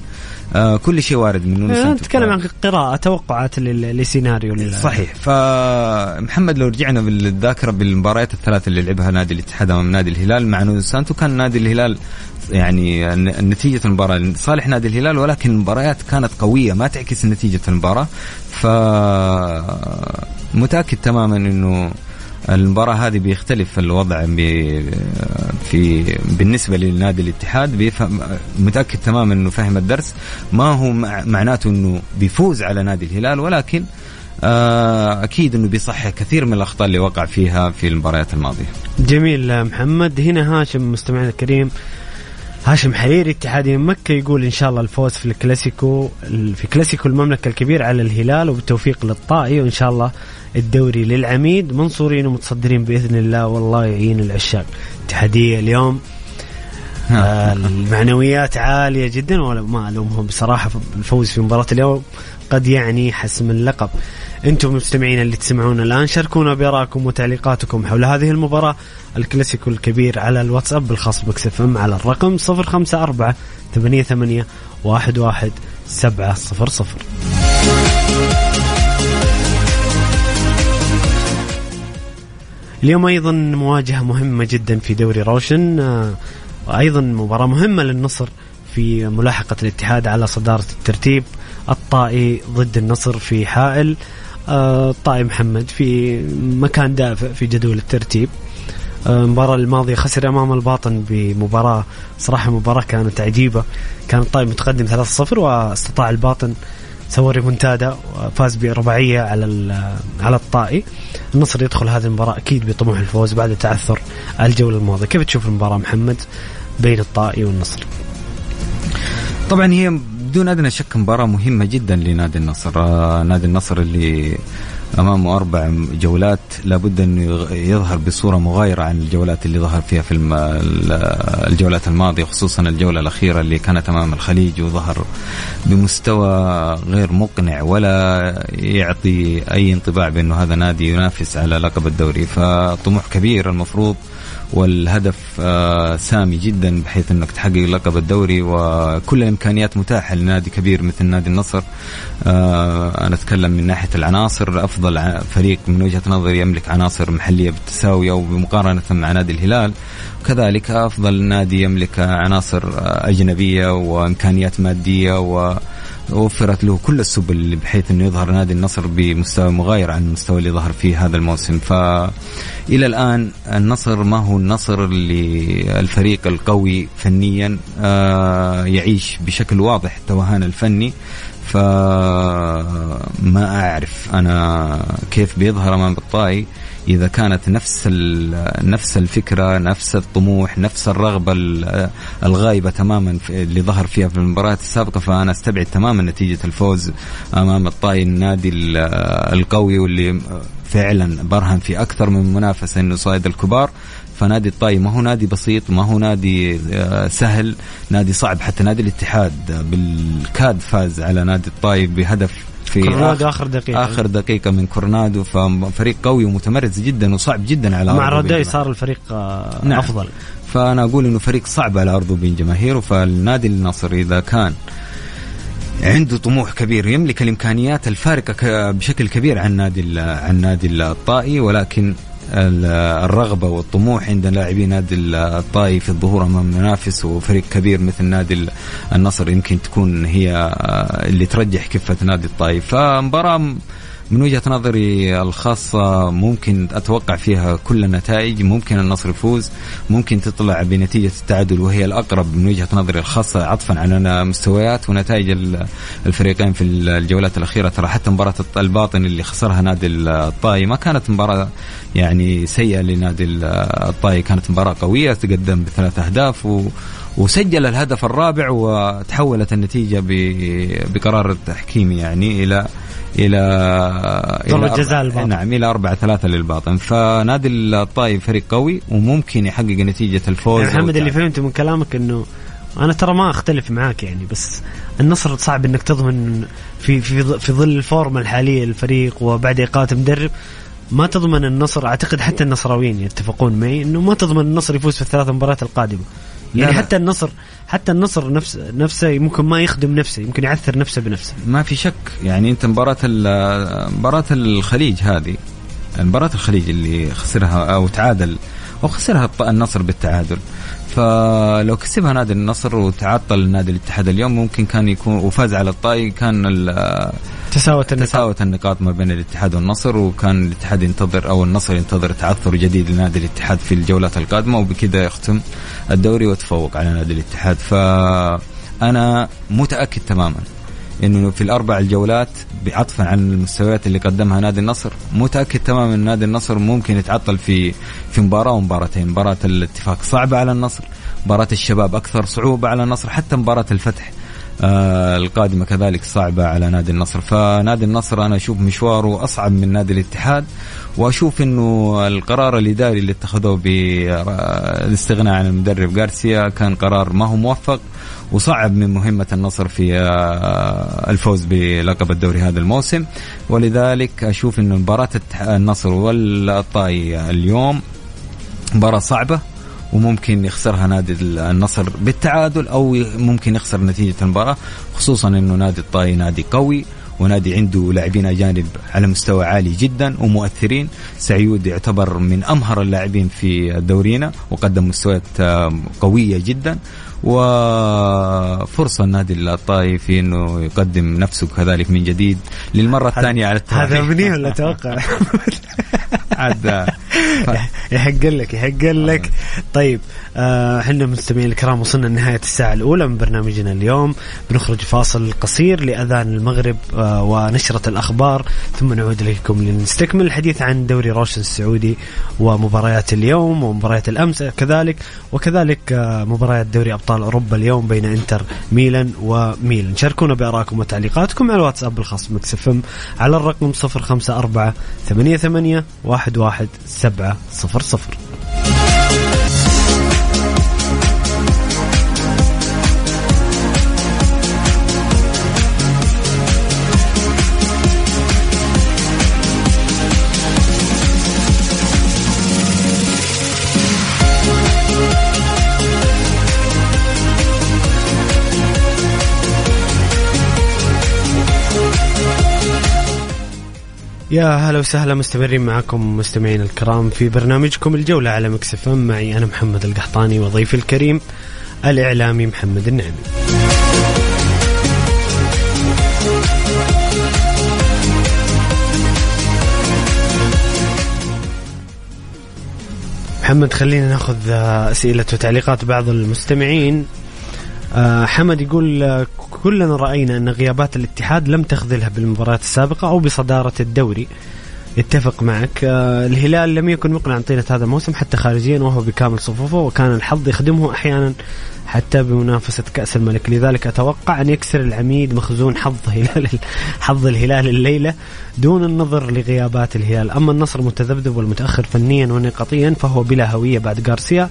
آه كل شيء وارد من نونو سانتو نتكلم عن قراءة توقعات لسيناريو صحيح. فمحمد لو رجعنا بالذاكرة بالمباريات الثلاث اللي لعبها نادي الاتحاد أمام نادي الهلال مع نونو سانتو كان نادي الهلال يعني نتيجة المباراة. صالح نادي الهلال ولكن المباريات كانت قوية ما تعكس نتيجة المباراة. ف متأكد تماما إنه المباراة هذه بيختلف الوضع في بالنسبة لنادي الاتحاد. بيفهم متأكد تماما إنه فهم الدرس. ما هو معناته إنه بيفوز على نادي الهلال ولكن آه، أكيد إنه بيصحح كثير من الأخطاء اللي وقع فيها في المباريات الماضية. جميل محمد. هنا هاشم مستمعنا الكريم. هاشم حريري اتحادي من مكة يقول إن شاء الله الفوز في الكلاسيكو في كلاسيكو المملكة الكبير على الهلال وبالتوفيق للطائي وإن شاء الله الدوري للعميد منصورين ومتصدرين بإذن الله والله يعين العشاق. اتحادية اليوم. آه المعنويات عالية جدا ولا ما ألومهم بصراحة الفوز في مباراة اليوم قد يعني حسم اللقب. أنتم مستمعين اللي تسمعون الآن شاركونا بارائكم وتعليقاتكم حول هذه المباراة الكلاسيكو الكبير على الواتساب الخاص بكسف إم على الرقم 054 88 11 700 اليوم أيضا مواجهة مهمة جدا في دوري روشن آه، وأيضا مباراة مهمة للنصر في ملاحقة الاتحاد على صدارة الترتيب الطائي ضد النصر في حائل الطائي محمد في مكان دافئ في جدول الترتيب. آه، المباراة الماضية خسر أمام الباطن بمباراة صراحة مباراة كانت عجيبة. كان الطائي متقدم 3-0 واستطاع الباطن سوى ريمونتادا وفاز برباعية على على الطائي. النصر يدخل هذه المباراة أكيد بطموح الفوز بعد تعثر الجولة الماضية. كيف تشوف المباراة محمد بين الطائي والنصر؟ طبعا هي بدون أدنى شك مباراة مهمة جدا لنادي النصر. آه نادي النصر اللي أمامه أربع جولات لابد انه يظهر بصورة مغايرة عن الجولات اللي ظهر فيها في الجولات الماضية خصوصا الجولة الأخيرة اللي كانت أمام الخليج وظهر بمستوى غير مقنع ولا يعطي أي انطباع بأنه هذا نادي ينافس على لقب الدوري. فطموح كبير المفروض والهدف آه، سامي جدا بحيث إنك تحقق لقب الدوري وكل الامكانيات متاحة لنادي كبير مثل نادي النصر. آه، أنا أتكلم من ناحية العناصر. أفضل فريق من وجهة نظري يملك عناصر محلية بالتساوي أو بمقارنه مع نادي الهلال. كذلك أفضل نادي يملك عناصر آه، أجنبية وإمكانيات مادية و وفرت له كل السبل بحيث إنه يظهر نادي النصر بمستوى مغاير عن المستوى اللي ظهر فيه هذا الموسم. فالى الآن النصر ما هو النصر اللي الفريق القوي فنيا آه، يعيش بشكل واضح التوهان الفني. فما أعرف أنا كيف بيظهر أمام الطائي. إذا كانت نفس نفس الفكرة نفس الطموح نفس الرغبة الغايبة تماما اللي ظهر فيها في المباريات السابقة فأنا أستبعد تماما نتيجة الفوز أمام الطائي النادي القوي واللي فعلا برهن في أكثر من منافسة إنه صايد الكبار. فنادي الطائي ما هو نادي بسيط ما هو نادي آه، سهل نادي صعب. حتى نادي الاتحاد بالكاد فاز على نادي الطائي بهدف في كورنادو اخر دقيقة. آخر دقيقة من كورنادو ففريق قوي ومتمرس جدا وصعب جدا على مع روداي صار الفريق آه، نعم. أفضل. فأنا أقول إنه فريق صعب على أرضه بين جماهيره فالنادي النصر إذا كان عنده طموح كبير يملك الإمكانيات الفارقة بشكل كبير عن نادي عن نادي الطائي ولكن الرغبة والطموح عند لاعبي نادي الطائي في الظهور أمام منافس وفريق كبير مثل نادي النصر يمكن تكون هي اللي ترجح كفة نادي الطائي فمباراة من وجهة نظري الخاصة ممكن أتوقع فيها كل النتائج. ممكن النصر يفوز ممكن تطلع بنتيجة التعادل وهي الأقرب. من وجهة نظري الخاصة عطفا على مستويات ونتائج الفريقين في الجولات الأخيرة. ترى حتى مباراة الباطن اللي خسرها نادي الطائي ما كانت مباراة يعني سيئة لنادي الطائي. كانت مباراة قوية تقدم بثلاث أهداف و وسجل الهدف الرابع وتحولت النتيجة بقرار التحكيمي يعني إلى إلى ضربة جزاء الباطن نعم إلى 4 3 للباطن. فنادي الطائف فريق قوي وممكن يحقق نتيجة الفوز يعني محمد اللي فهمته من كلامك إنه أنا ترى ما أختلف معاك يعني بس النصر صعب إنك تضمن في في في ظل الفورمة الحالية للفريق وبعد اقاله مدرب. ما تضمن النصر أعتقد حتى النصراويين يتفقون معي إنه ما تضمن النصر يفوز في الثلاث مباريات القادمة. يعني حتى النصر حتى النصر نفس نفسه ممكن ما يخدم نفسه يمكن يعثر نفسه بنفسه. ما في شك. يعني أنت مباراة مباراة الخليج هذه مباراة الخليج اللي خسرها أو تعادل أو خسرها النصر بالتعادل. فلو كسبها نادي النصر وتعطل نادي الاتحاد اليوم ممكن كان يكون وفاز على الطائي كان تساوت النقاط. تساوت النقاط ما بين الاتحاد والنصر وكان الاتحاد ينتظر أو النصر ينتظر تعثر جديد لنادي الاتحاد في الجولات القادمة وبكذا يختم الدوري وتفوق على نادي الاتحاد. فأنا متأكد تماما إنه في الأربع الجولات بعطفا عن المستويات اللي قدمها نادي النصر متأكد تماما إن نادي النصر ممكن يتعطل في في مباراة ومباراتين. مباراة الاتفاق صعبة على النصر مباراة الشباب أكثر صعوبة على النصر حتى مباراة الفتح. القادمة كذلك صعبة على نادي النصر. فنادي النصر أنا أشوف مشواره أصعب من نادي الاتحاد وأشوف إنه القرار الإداري اللي اتخذوه بالاستغناء عن المدرب غارسيا كان قرار ما هو موفق وصعب من مهمة النصر في آه، الفوز بلقب الدوري هذا الموسم. ولذلك أشوف أن مباراة النصر والطائي اليوم مباراة صعبة وممكن يخسرها نادي النصر بالتعادل أو ممكن يخسر نتيجة المباراة خصوصا إنه نادي الطائي نادي قوي ونادي عنده لاعبين أجانب على مستوى عالي جدا ومؤثرين. سعيود يعتبر من أمهر اللاعبين في دورينا وقدم مستويات قوية جدا. وفرصة النادي الطائفي إنه يقدم نفسه كذلك من جديد للمرة الثانية على التوقع هذا امنية ولا توقع؟ عاد. يحق لك يحق لك. طيب إحنا آه مستمعين الكرام وصلنا لنهاية الساعة الأولى من برنامجنا اليوم. بنخرج فاصل قصير لأذان المغرب آه ونشرة الأخبار ثم نعود إليكم لنستكمل الحديث عن دوري روشن السعودي ومباريات اليوم ومباريات الأمس كذلك وكذلك آه مباريات دوري أبطال أوروبا اليوم بين إنتر ميلان وميلان. شاركونا بآرائكم وتعليقاتكم على الواتساب الخاص Mix FM على الرقم 054 88 11700 يا هلا وسهلا مستمرين معكم مستمعين الكرام في برنامجكم الجولة على مكسف معي أنا محمد القحطاني وضيفي الكريم الإعلامي محمد النعمي. محمد خلينا ناخذ أسئلة وتعليقات بعض المستمعين. آه، حمد يقول آه، كلنا رأينا أن غيابات الاتحاد لم تخذلها بالمباريات السابقة أو بصدارة الدوري. اتفق معك. آه، الهلال لم يكن مقنعا طيلة هذا الموسم حتى خارجيا وهو بكامل صفوفه وكان الحظ يخدمه أحيانا حتى بمنافسة كأس الملك. لذلك أتوقع أن يكسر العميد مخزون حظ هلال حظ الهلال الليلة دون النظر لغيابات الهلال. أما النصر متذبذب والمتأخر فنيا ونقطيا فهو بلا هوية بعد غارسيا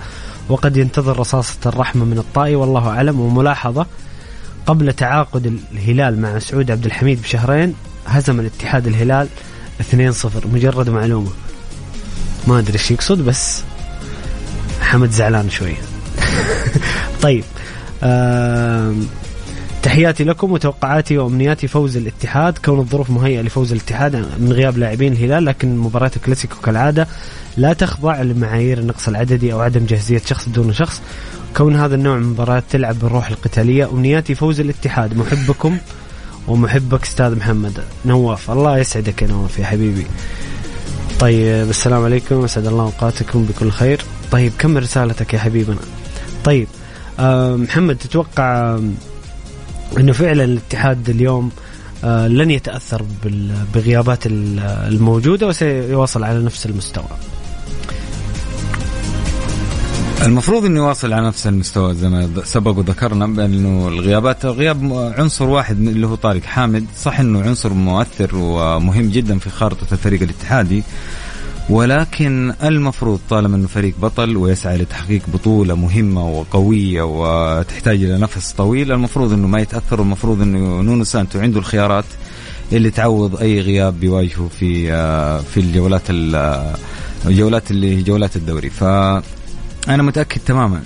وقد ينتظر رصاصة الرحمة من الطائي والله أعلم. وملاحظة قبل تعاقد الهلال مع سعود عبد الحميد بشهرين هزم الاتحاد الهلال 2-0 مجرد معلومة. ما أدري إيش يقصد بس حمد زعلان شوية طيب تحياتي لكم وتوقعاتي وأمنياتي فوز الاتحاد. كون الظروف مهيئة لفوز الاتحاد من غياب لاعبين الهلال لكن مباراة الكلاسيكو كالعادة لا تخضع لمعايير النقص العددي أو عدم جاهزية شخص دون شخص. كون هذا النوع من المباريات تلعب بالروح القتالية امنياتي فوز الاتحاد. محبكم ومحبك أستاذ محمد نواف. الله يسعدك يا نواف يا حبيبي. طيب السلام عليكم. أسعد الله أوقاتكم بكل خير. طيب كمل رسالتك يا حبيبنا؟ طيب آه محمد تتوقع إنه فعلا الاتحاد اليوم آه لن يتأثر بغيابات الموجودة وسيواصل على نفس المستوى؟ المفروض انه يواصل على نفس المستوى زي ما سبق وذكرنا بأنه الغيابات غياب عنصر واحد اللي هو طارق حامد. صح إنه عنصر مؤثر ومهم جدا في خارطة الفريق الاتحادي. ولكن المفروض طالما إنه فريق بطل ويسعى لتحقيق بطولة مهمة وقوية وتحتاج إلى نفس طويل المفروض إنه ما يتأثر. والمفروض إنه نونو سانتو عنده الخيارات اللي تعوض أي غياب بيواجهه في آه، في الجولات الجولات اللي هي جولات الدوري. ف أنا متأكد تماما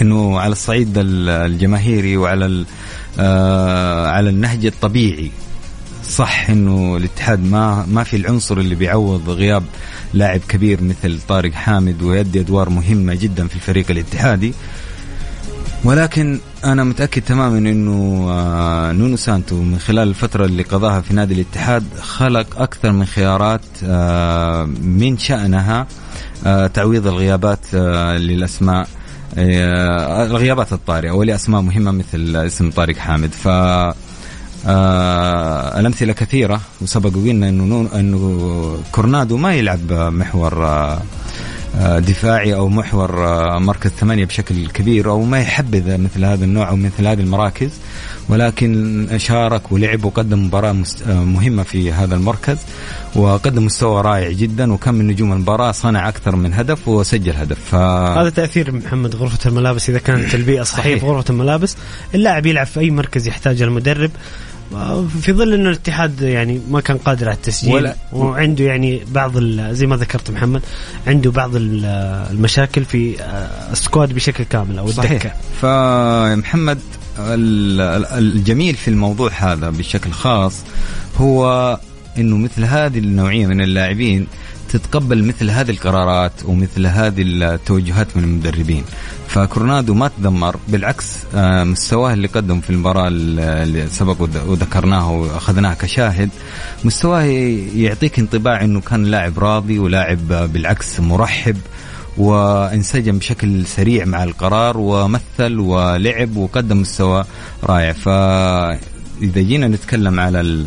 إنه على الصعيد الجماهيري وعلى آه على النهج الطبيعي صح إنه الاتحاد ما ما في العنصر اللي بيعوض غياب لاعب كبير مثل طارق حامد ويؤدي أدوار مهمة جدا في الفريق الاتحادي. ولكن أنا متأكد تماما إنه آه، نونو سانتو من خلال الفترة اللي قضاها في نادي الاتحاد خلق أكثر من خيارات آه، من شأنها آه، تعويض الغيابات للأسماء الغيابات الطارئة ولأسماء مهمة مثل اسم طارق حامد. ف آه الأمثلة كثيرة وسبق وقلنا إنه إنه كورنادو ما يلعب محور آه دفاعي أو محور آه، مركز ثمانية بشكل كبير أو ما يحبذ مثل هذا النوع أو مثل هذه المراكز ولكن شارك ولعب وقدم مباراة آه، مهمة في هذا المركز وقدم مستوى رائع جدا وكان من نجوم المباراة صنع أكثر من هدف وسجل هدف. ف... هذا تأثير محمد غرفة الملابس إذا كانت البيئة صحيحه في غرفة الملابس اللاعب يلعب في أي مركز يحتاجه المدرب. في ظل إنه الاتحاد يعني ما كان قادر على التسجيل ولا وعنده يعني بعض زي ما ذكرت محمد عنده بعض المشاكل في آه، السكواد بشكل كامل أو صحيح. الدكه فمحمد الجميل في الموضوع هذا بشكل خاص هو إنه مثل هذه النوعية من اللاعبين تتقبل مثل هذه القرارات ومثل هذه التوجهات من المدربين فكورنادو ما تدمر بالعكس آه، مستواه اللي قدم في المباراة اللي سبق وذكرناها وأخذناها كشاهد مستواه يعطيك انطباع أنه كان لاعب راضي ولاعب بالعكس مرحب وانسجم بشكل سريع مع القرار ومثل ولعب وقدم مستوى رائع. ف إذا جينا نتكلم على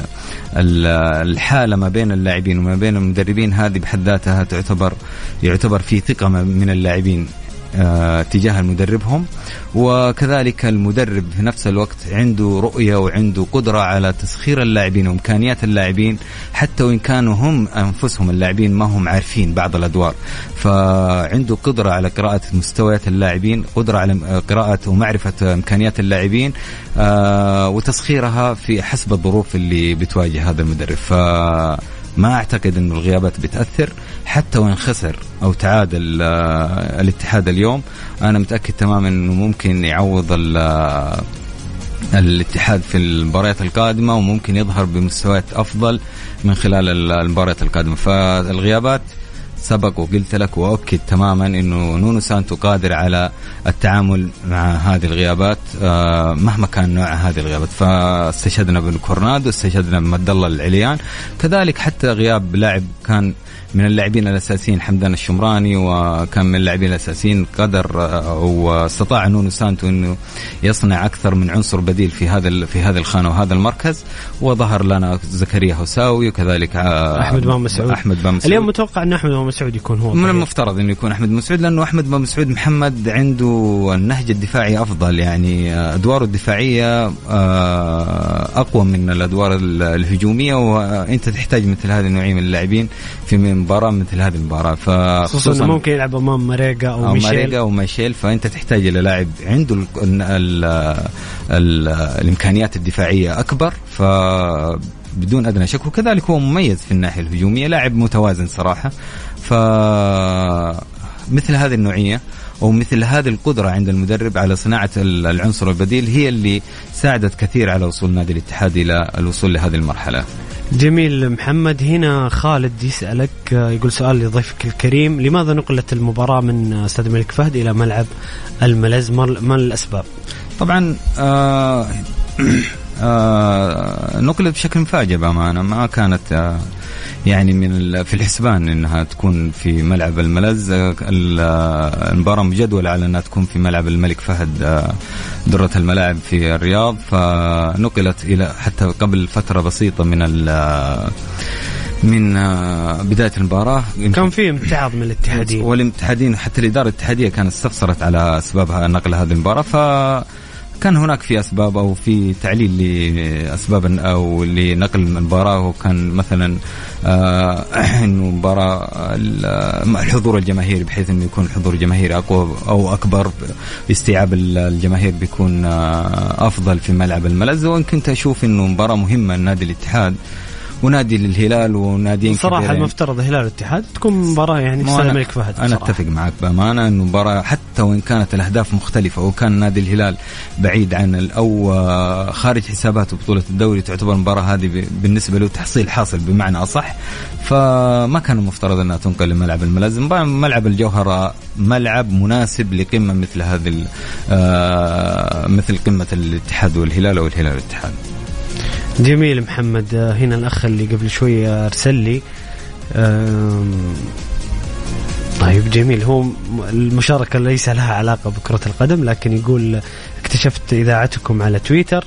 الحالة ما بين اللاعبين وما بين المدربين هذه بحد ذاتها تعتبر يعتبر في ثقة من اللاعبين. آه، تجاه مدربهم وكذلك المدرب في نفس الوقت عنده رؤية وعنده قدرة على تسخير اللاعبين وإمكانيات اللاعبين حتى وإن كانوا هم أنفسهم اللاعبين ما هم عارفين بعض الأدوار. فعنده قدرة على قراءة مستويات اللاعبين قدرة على قراءة ومعرفة إمكانيات اللاعبين آه، وتسخيرها في حسب الظروف اللي بتواجه هذا المدرب. ف ما أعتقد انه الغيابات بتأثر. حتى وإن خسر أو تعادل آه، الاتحاد اليوم أنا متأكد تماما إنه ممكن يعوض الاتحاد في المباريات القادمة وممكن يظهر بمستويات أفضل من خلال المباريات القادمة. فالغيابات سبق وقلت لك وأؤكد تماما إنه نونو سانتو قادر على التعامل مع هذه الغيابات آه، مهما كان نوع هذه الغيابات. فاستشهدنا بكورنادو استشهدنا بمد الله العليان. كذلك حتى غياب لاعب كان من اللاعبين الأساسيين حمدان الشمراني وكان من اللاعبين الأساسيين قدر واستطاع نونو سانتو إنه يصنع أكثر من عنصر بديل في هذا في هذه الخانة وهذا المركز وظهر لنا زكريا هوساوي وكذلك أحمد بن مسعود. أحمد بن مسعود. اليوم متوقع إن أحمد بن مسعود يكون هو من المفترض إنه يكون أحمد مسعود لأنه أحمد بن مسعود محمد عنده النهج الدفاعي أفضل يعني أدواره الدفاعية آه، أقوى من الأدوار الهجومية وأنت تحتاج مثل هذه النوعية من اللاعبين في مباراة مثل هذه المباراة فخصوصا ممكن يلعب أمام ماريجا أو, أو ميشيل. ماريجا أو ميشيل فأنت تحتاج إلى لاعب عنده ال ال ال ال الإمكانيات الدفاعية أكبر ف بدون أدنى شك وكذلك هو مميز في الناحية الهجومية لاعب متوازن صراحة ف مثل هذه النوعية ومثل هذه القدرة عند المدرب على صناعة العنصر البديل هي اللي ساعدت كثير على وصول نادي الاتحاد إلى الوصول لهذه المرحلة. جميل محمد هنا خالد يسألك يقول سؤال لضيفك الكريم. لماذا نقلت المباراة من استاد الملك فهد إلى ملعب الملز؟ ما الأسباب؟ طبعا آه آه نقلت بشكل مفاجئ بأمانة. ما كانت آه يعني من في الحسبان إنها تكون في ملعب الملز. المباراة مجدوله على أنها تكون في ملعب الملك فهد آه، درة الملاعب في الرياض. فنقلت إلى حتى قبل فترة بسيطة من من آه، بداية المباراة. كان في امتعاض من الاتحادين. والاتحادين حتى الإدارة الاتحادية كانت استفسرت على اسباب نقل هذه المباراة. ف كان هناك في أسباب أو في تعليل لأسباب أو لنقل المباراه وكان مثلا آه إنه مباراة الحضور الجماهيري بحيث إنه يكون الحضور الجماهيري أقوى أو أكبر استيعاب الجماهير بيكون آه أفضل في ملعب الملز. وإن كنت أشوف إنه مباراة مهمة لنادي الاتحاد ونادي للهلال وناديين صراحة. المفترض الهلال والاتحاد تكون مباراة يعني في الملك فهد أنا بصراحة. أتفق معك بأمانة إنه مباراة حتى وإن كانت الأهداف مختلفة وكان نادي الهلال بعيد عن أو خارج حسابات بطوله الدوري تعتبر المباراة هذه بالنسبة له تحصيل حاصل بمعنى أصح فما كان المفترض أنها تنقل لملعب الملازم مباراة- ملعب الجوهرة ملعب مناسب لقمة مثل هذه آه، مثل قمة الاتحاد والهلال أو الهلال والاتحاد جميل محمد. آه، هنا الأخ اللي قبل شوية أرسل لي. طيب جميل. هو المشاركة ليس لها علاقة بكرة القدم لكن يقول اكتشفت إذاعتكم على تويتر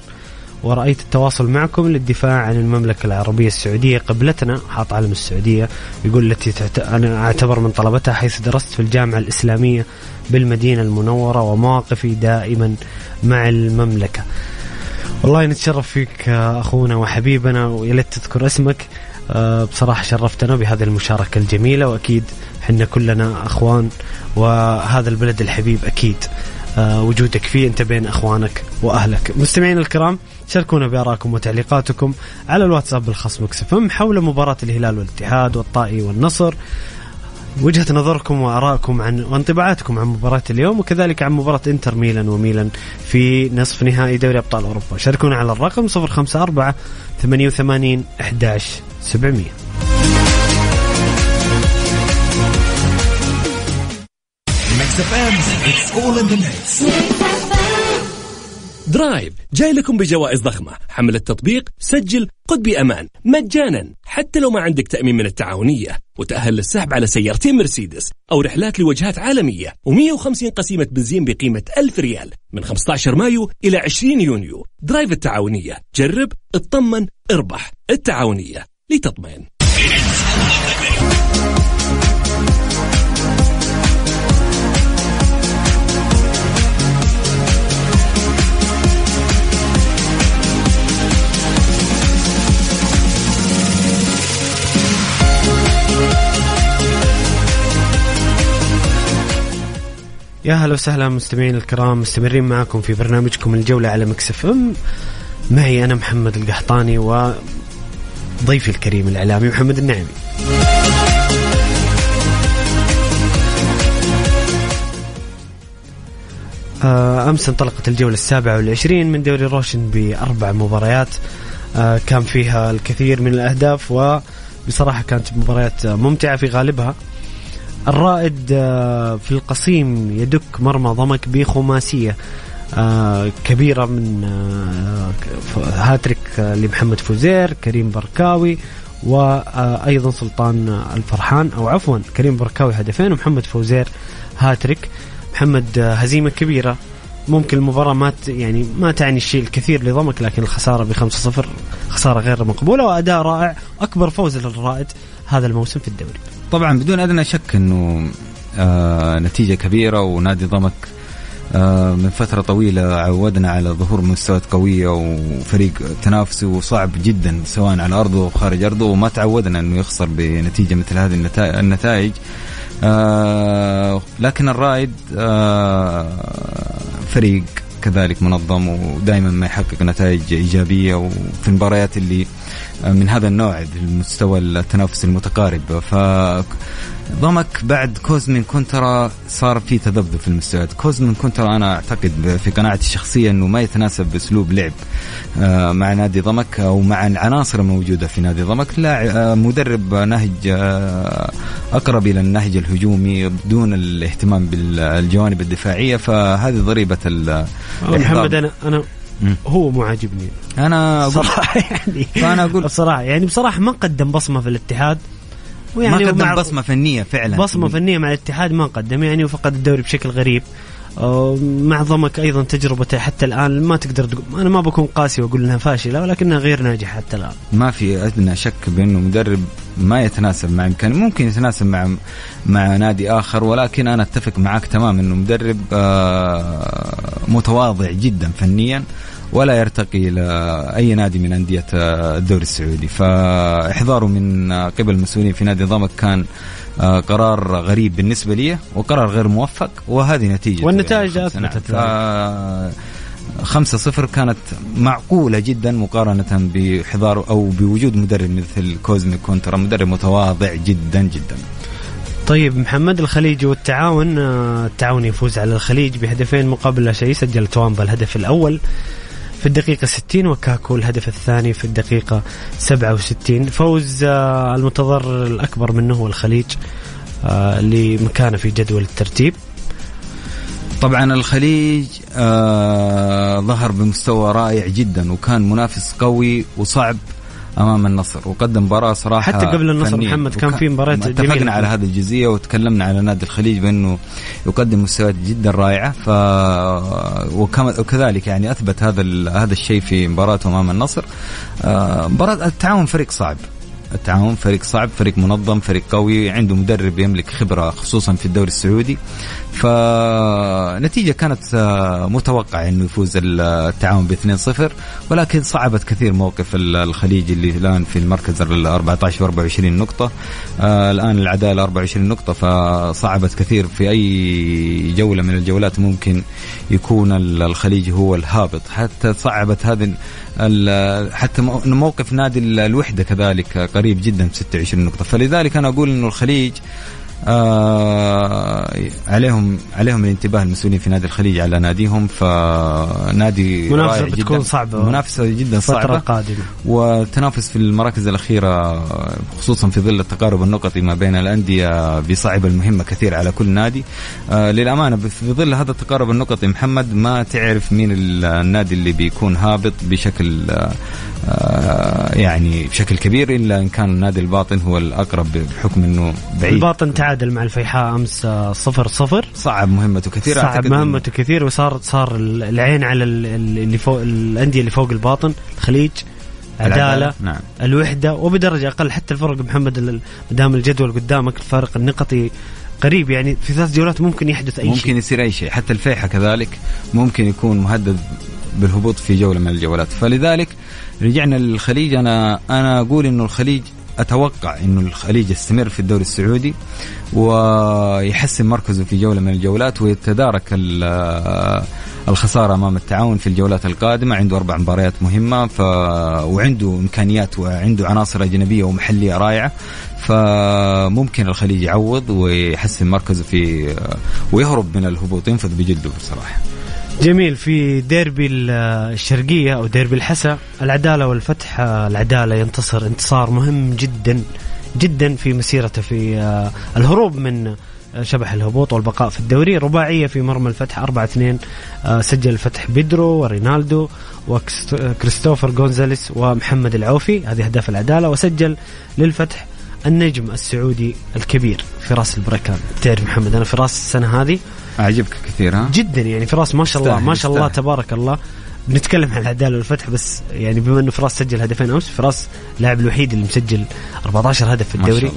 ورأيت التواصل معكم للدفاع عن المملكة العربية السعودية قبلتنا حاط علم السعودية يقول التي تعت... أنا أعتبر من طلبتها حيث درست في الجامعة الإسلامية بالمدينة المنورة ومواقفي دائما مع المملكة. والله نتشرف فيك آه، أخونا وحبيبنا ويا ليت تذكر اسمك. آه، بصراحة شرفتنا بهذه المشاركة الجميلة وأكيد حنا كلنا أخوان وهذا البلد الحبيب أكيد. آه، وجودك فيه أنت بين أخوانك وأهلك. مستمعينا الكرام شاركونا بآرائكم وتعليقاتكم على الواتساب الخاص مكسفم حول مباراة الهلال والاتحاد والطائي والنصر. وجهة نظركم وآرائكم عن وانطباعاتكم عن مباراة اليوم وكذلك عن مباراة إنتر ميلان وميلان في نصف نهائي دوري أبطال أوروبا. شاركونا على الرقم 054 88 11 700 Drive جاي لكم بجوائز ضخمة. حمل التطبيق سجل قد بأمان. مجانا. حتى لو ما عندك تأمين من التعاونية. وتأهل للسحب على سيارتين مرسيدس. أو رحلات لوجهات عالمية. و150 قسيمة بنزين بقيمة 1000 ريال. من 15 مايو إلى 20 يونيو. Drive التعاونية. جرب اطمن اربح. التعاونية. لتطمئن. يا هلا وسهلا مستمعين الكرام مستمرين معكم في برنامجكم الجولة على مكسف إم. معي أنا محمد القحطاني وضيفي الكريم الإعلامي محمد النعمي. آه، أمس انطلقت الجولة السابعة والعشرين من دوري روشن بأربع مباريات. آه، كان فيها الكثير من الأهداف وبصراحة كانت مباريات ممتعة في غالبها. الرائد آه، في القصيم يدك مرمى ضمك بخماسية آه، كبيرة من آه، هاتريك لمحمد فوزير كريم بركاوي وأيضا سلطان الفرحان أو عفوا كريم بركاوي هدفين ومحمد فوزير هاتريك. محمد هزيمة كبيرة. ممكن المباراة ما يعني ما تعني الشيء الكثير لضمك لكن الخسارة بخمسة صفر خسارة غير مقبولة وأداء رائع. أكبر فوز للرائد هذا الموسم في الدوري. طبعا بدون أدنى شك إنه آه نتيجة كبيرة ونادي ضمك آه من فترة طويلة عودنا على ظهور مستويات قوية وفريق تنافسي صعب جدا سواء على أرضه أو خارج أرضه وما تعودنا إنه يخسر بنتيجة مثل هذه النتا- النتائج. آه لكن الرائد آه فريق كذلك منظم ودائما ما يحقق نتائج إيجابية وفي المباريات اللي من هذا النوع المستوى التنافس المتقارب. ف ضمك بعد كوزمين كونترا صار في تذبذب في المستويات. كوزمين كونترا أنا أعتقد في قناعتي الشخصيه إنه ما يتناسب بأسلوب لعب آه، مع نادي ضمك أو مع العناصر الموجودة في نادي ضمك. لا آه، مدرب نهج آه، أقرب إلى النهج الهجومي بدون الاهتمام بالجوانب الدفاعية. فهذه ضريبة ال- محمد أنا أنا مم. هو مو عاجبني. أنا أقول صراحة يعني فأنا أقول- بصراحة يعني بصراحة ما قدم بصمة في الاتحاد. ما ويعني قدم مع- بصمة فنية فعلا. بصمة فنية مع الاتحاد ما قدم يعني وفقد الدوري بشكل غريب. مع ضمك أيضا تجربته حتى الآن ما تقدر تقول أنا ما بكون قاسي وأقول إنها فاشلة ولكنها غير ناجحة حتى الآن. ما في ادنى شك بأنه مدرب ما يتناسب مع امكانه ممكن يتناسب مع مع نادي آخر ولكن أنا أتفق معك تماما إنه مدرب آه، متواضع جدا فنيا. ولا يرتقي إلى أي نادي من أندية آه، الدوري السعودي. فإحضاره من آه، قبل المسؤولين في نادي ضمك كان آه، قرار غريب بالنسبة لي وقرار غير موفق وهذه نتيجة. والنتائج يعني أثبتت خمسة صفر كانت معقولة جدا مقارنة بحضور أو بوجود مدرب مثل كوزمين كونترا مدرب متواضع جدا جدا. طيب محمد الخليج والتعاون التعاون يفوز على الخليج بهدفين مقابل لا شيء سجل توامبا الهدف الأول. في الدقيقة 60 وكاكو الهدف الثاني في الدقيقة 67 فوز آه، المتضرر الأكبر منه هو الخليج آه، لمكانه في جدول الترتيب. طبعا الخليج آه ظهر بمستوى رائع جدا وكان منافس قوي وصعب أمام النصر. وقدم مباراة صراحة حتى قبل النصر محمد كان في مباريات اتفقنا على هذه الجزئية وتكلمنا على نادي الخليج بأنه يقدم مستويات جدا رائعة. ف وكذلك يعني أثبت هذا هذا الشيء في مباراته أمام النصر. آه، مباراه التعاون فريق صعب. التعاون فريق صعب فريق منظم فريق قوي عنده مدرب يملك خبرة خصوصا في الدوري السعودي. فنتيجة كانت آه، متوقعة إنه يفوز التعاون ب 2-0 ولكن صعبت كثير موقف الخليج اللي الآن في المركز ال 14 و 24 نقطة. آه، الآن العدالة 24 نقطة فصعبت كثير في أي جولة من الجولات ممكن يكون الخليج هو الهابط. حتى صعبت هذه حتى موقف نادي الوحدة كذلك قريب جدا ب 26 نقطة. فلذلك أنا أقول إنه الخليج آه عليهم عليهم الانتباه المسؤولين في نادي الخليج على ناديهم فنادي منافسة بتكون صعبة. منافسة جدا صعبة. فتره قادمة. والتنافس في المراكز الأخيرة خصوصا في ظل التقارب النقطي ما بين الأندية بيصعب المهمة كثير على كل نادي. آه للأمانة في ظل هذا التقارب النقطي محمد ما تعرف مين النادي اللي بيكون هابط بشكل آه يعني بشكل كبير إلا إن كان النادي الباطن هو الأقرب بحكم إنه بعيد. الباطن تعادل مع الفيحاء أمس آه، صفر صفر. صعب مهمته كثير صعب مهمته كثير وصار صار العين على اللي فوق الأندية اللي فوق الباطن الخليج عدالة نعم. الوحدة وبدرجة أقل حتى الفرق محمد دام الجدول قدامك الفارق النقطي قريب يعني في ثلاث جولات ممكن يحدث أي ممكن شيء. ممكن يصير أي شيء حتى الفيحة كذلك ممكن يكون مهدد بالهبوط في جولة من الجولات. فلذلك رجعنا للخليج. أنا أنا أقول إنه الخليج أتوقع إنه الخليج يستمر في الدوري السعودي ويحسن مركزه في جولة من الجولات ويتدارك الخسارة أمام التعاون في الجولات القادمة. عنده أربع مباريات مهمة ف... وعنده إمكانيات وعنده عناصر أجنبية ومحلية رائعة فممكن الخليج يعوض ويحسن مركزه في ويهرب من الهبوط ينفذ بجده بصراحة. جميل في ديربي الشرقية أو ديربي الحسا العدالة والفتح العدالة ينتصر انتصار مهم جدا جدا في مسيرته في آه، الهروب من آه، شبح الهبوط والبقاء في الدوري رباعية في مرمى الفتح 4 2 آه، سجل الفتح بيدرو ورينالدو وكريستوفر جونزاليس ومحمد العوفي هذه أهداف العدالة وسجل للفتح النجم السعودي الكبير فراس البركان. تعرف محمد أنا فراس السنة هذه عجبك كثير ها؟ جدا يعني فراس ما شاء الله ما شاء الله تبارك الله. بنتكلم عن العداله والفتح بس يعني بما إنه فراس سجل هدفين أمس فراس اللاعب الوحيد اللي مسجل 14 هدف في الدوري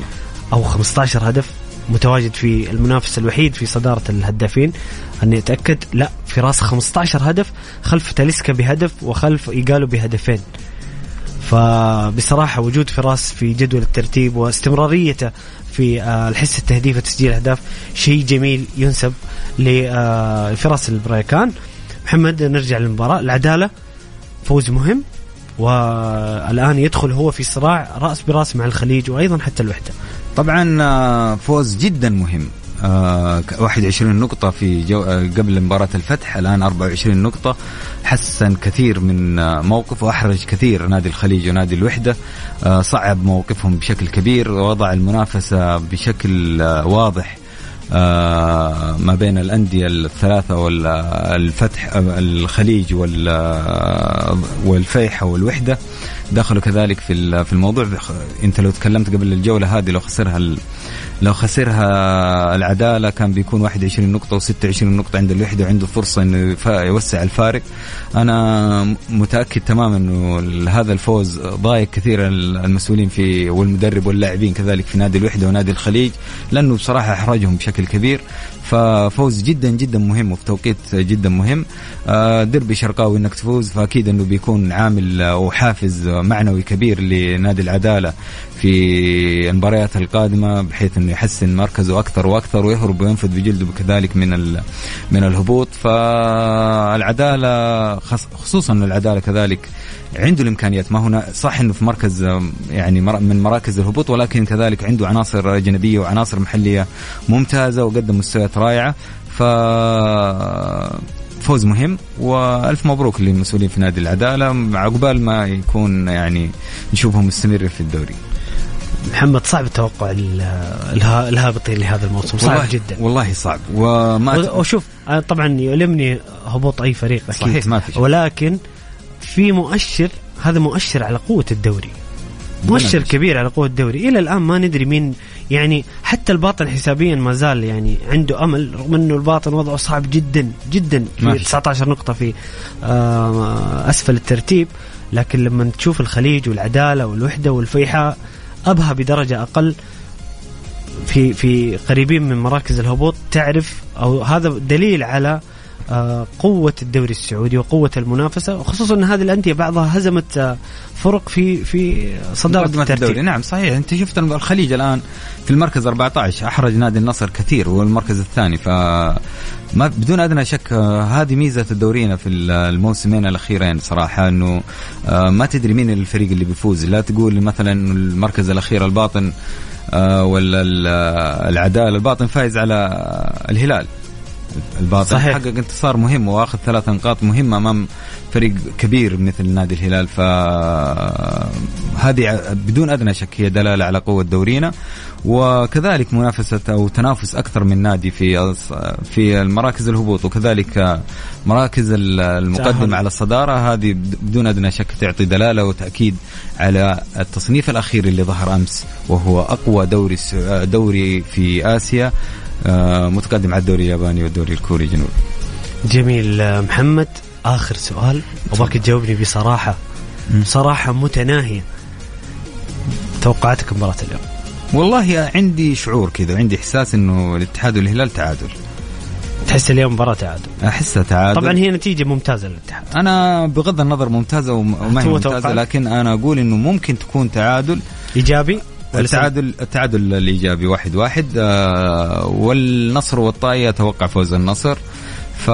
أو 15 هدف متواجد في المنافس الوحيد في صدارة الهدافين. أني أتأكد لا فراس 15 هدف خلف تاليسكا بهدف وخلف إيجالو بهدفين. فبصراحة وجود فراس في جدول الترتيب واستمراريته في آه، الحس التهديف وتسجيل الاهداف شيء جميل ينسب لفراس البريكان. محمد نرجع للمباراة. العدالة فوز مهم والآن يدخل هو في صراع رأس براس مع الخليج وأيضا حتى الوحدة. طبعا آه، فوز جدا مهم. 21 نقطة في جو آه قبل مباراة الفتح الآن 24 نقطة. حسن كثير من آه موقف وأحرج كثير نادي الخليج ونادي الوحدة. آه صعب موقفهم بشكل كبير. ووضع المنافسة بشكل آه واضح آه ما بين الأندية الثلاثة والفتح آه الخليج آه، والفيحة والوحدة. دخلوا كذلك في الموضوع. انت لو تكلمت قبل الجولة هذه لو خسرها لو خسرها العدالة كان بيكون 21 نقطة و26 نقطة عند الوحدة وعنده فرصة إنه يوسع الفارق. أنا متأكد تماما إنه هذا الفوز ضايق كثير المسؤولين في والمدرب واللاعبين كذلك في نادي الوحدة ونادي الخليج لأنه بصراحة احرجهم بشكل كبير. ففوز جدا جدا مهم وفي توقيت جدا مهم. آه، دربي شرقاوي إنك تفوز فأكيد إنه بيكون عامل وحافز معنوي كبير لنادي العدالة في المباريات القادمة بحيث إنه إنه يحسن مركزه أكثر وأكثر ويهرب وينفذ بجلده كذلك من من الهبوط. فالعدالة خص- خصوصا العدالة كذلك عنده الإمكانيات. ما هنا صح إنه في مركز يعني من مراكز الهبوط ولكن كذلك عنده عناصر أجنبية وعناصر محلية ممتازة وقدم مستويات رائعة. ف فوز مهم. وألف مبروك للمسؤولين في نادي العدالة. عقبال ما يكون يعني نشوفهم مستمر في الدوري. محمد صعب توقع ال- الها- الهابطين لهذا الموسم صعب والله جدا. والله صعب. وما وشوف طبعا يؤلمني هبوط أي فريق أكيد. صحيح، ما في شك. ولكن في مؤشر هذا مؤشر على قوة الدوري. مؤشر. كبير على قوة الدوري. إلى الآن ما ندري مين يعني حتى الباطن حسابيا ما زال يعني عنده أمل رغم إنه الباطن وضعه صعب جدا جدا. في. 19 نقطة في آه، أسفل الترتيب. لكن لما تشوف الخليج والعدالة والوحدة والفيحاء ابها بدرجة أقل في في قريبين من مراكز الهبوط تعرف أو هذا دليل على قوة الدوري السعودي وقوة المنافسة وخصوصا إن هذه الأندية بعضها هزمت آه، فرق في في صدارة مقدمة الدوري. الترتيب. نعم صحيح. أنت شفت الخليج الآن في المركز 14 أحرج نادي النصر كثير هو المركز الثاني. ف ما بدون أدنى شك آه، هذه ميزة الدورينا في الموسمين الأخيرين صراحة إنه آه، ما تدري مين الفريق اللي بيفوز. لا تقول مثلا المركز الأخير الباطن ولا ال- العداله الباطن فايز على الهلال. الباطن صحيح. حقق انتصار مهم واخذ ثلاث نقاط مهمة أمام فريق كبير مثل نادي الهلال فهذه بدون أدنى شك هي دلالة على قوة دورينا وكذلك منافسة أو تنافس أكثر من نادي في في المراكز الهبوط وكذلك مراكز المقدمة. على الصدارة هذه بدون أدنى شك تعطي دلالة وتأكيد على التصنيف الأخير اللي ظهر أمس وهو أقوى دوري دوري في آسيا متقدم على الدوري الياباني والدوري الكوري الجنوبي جميل آه، محمد آخر سؤال. أبغاك تجاوبني بصراحة. صراحة متناهية. توقعاتك مباراة اليوم. والله عندي شعور كذا عندي إحساس إنه الاتحاد والهلال تعادل. تحس اليوم مباراة تعادل. أحسها تعادل. طبعا هي نتيجة ممتازة للاتحاد. أنا بغض النظر ممتازة وم- وما هي ممتازة؟ لكن أنا أقول إنه ممكن تكون تعادل. إيجابي؟ ولا التعادل التعادل الإيجابي واحد واحد. آه والنصر والطائي أتوقع فوز النصر. ف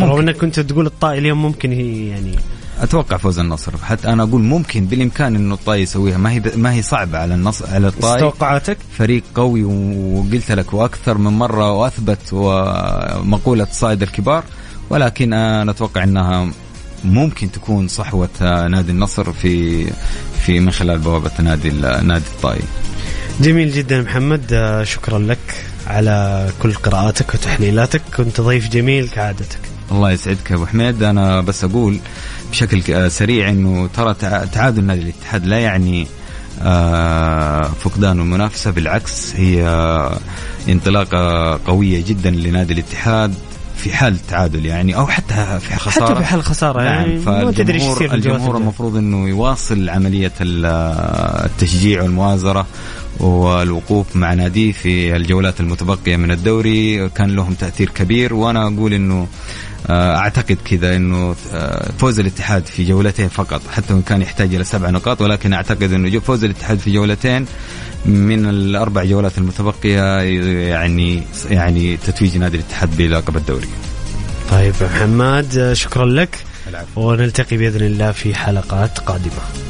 رغم إنك كنت تقول الطائي اليوم ممكن هي يعني أتوقع فوز النصر. حتى أنا أقول ممكن بالإمكان إنه الطائي يسويها. ما هي ما هي صعبة على النصر على الطائي. توقعاتك فريق قوي وقلت لك وأكثر من مرة وأثبت ومقولة صائد الكبار. ولكن أنا أتوقع إنها ممكن تكون صحوة نادي النصر في في من خلال بوابة نادي نادي الطائي. جميل جدا محمد آه، شكرا لك على كل قراءاتك وتحليلاتك. كنت ضيف جميل كعادتك. الله يسعدك يا أبو حميد. أنا بس أقول بشكل آه، سريع إنه ترى تع- تعادل نادي الاتحاد لا يعني آه، فقدان المنافسه بالعكس هي انطلاقة قوية جدا لنادي الاتحاد. في حال تعادل يعني أو حتى في خسارة حتى في حال خسارة يعني نعم ما تدري إيش يصير الجمهور. المفروض إنه يواصل عملية ال- التشجيع والمؤازره والوقوف مع ناديه في الجولات المتبقية من الدوري كان لهم تأثير كبير وأنا أقول إنه أعتقد كذا إنه آه، فوز الاتحاد في جولتين فقط حتى وان كان يحتاج إلى سبع نقاط ولكن أعتقد إنه فوز الاتحاد في جولتين من الأربع جولات المتبقية يعني يعني تتويج نادي الاتحاد بلقب الدوري. طيب محمد آه، شكرا لك العفو. ونلتقي بإذن الله في حلقات قادمة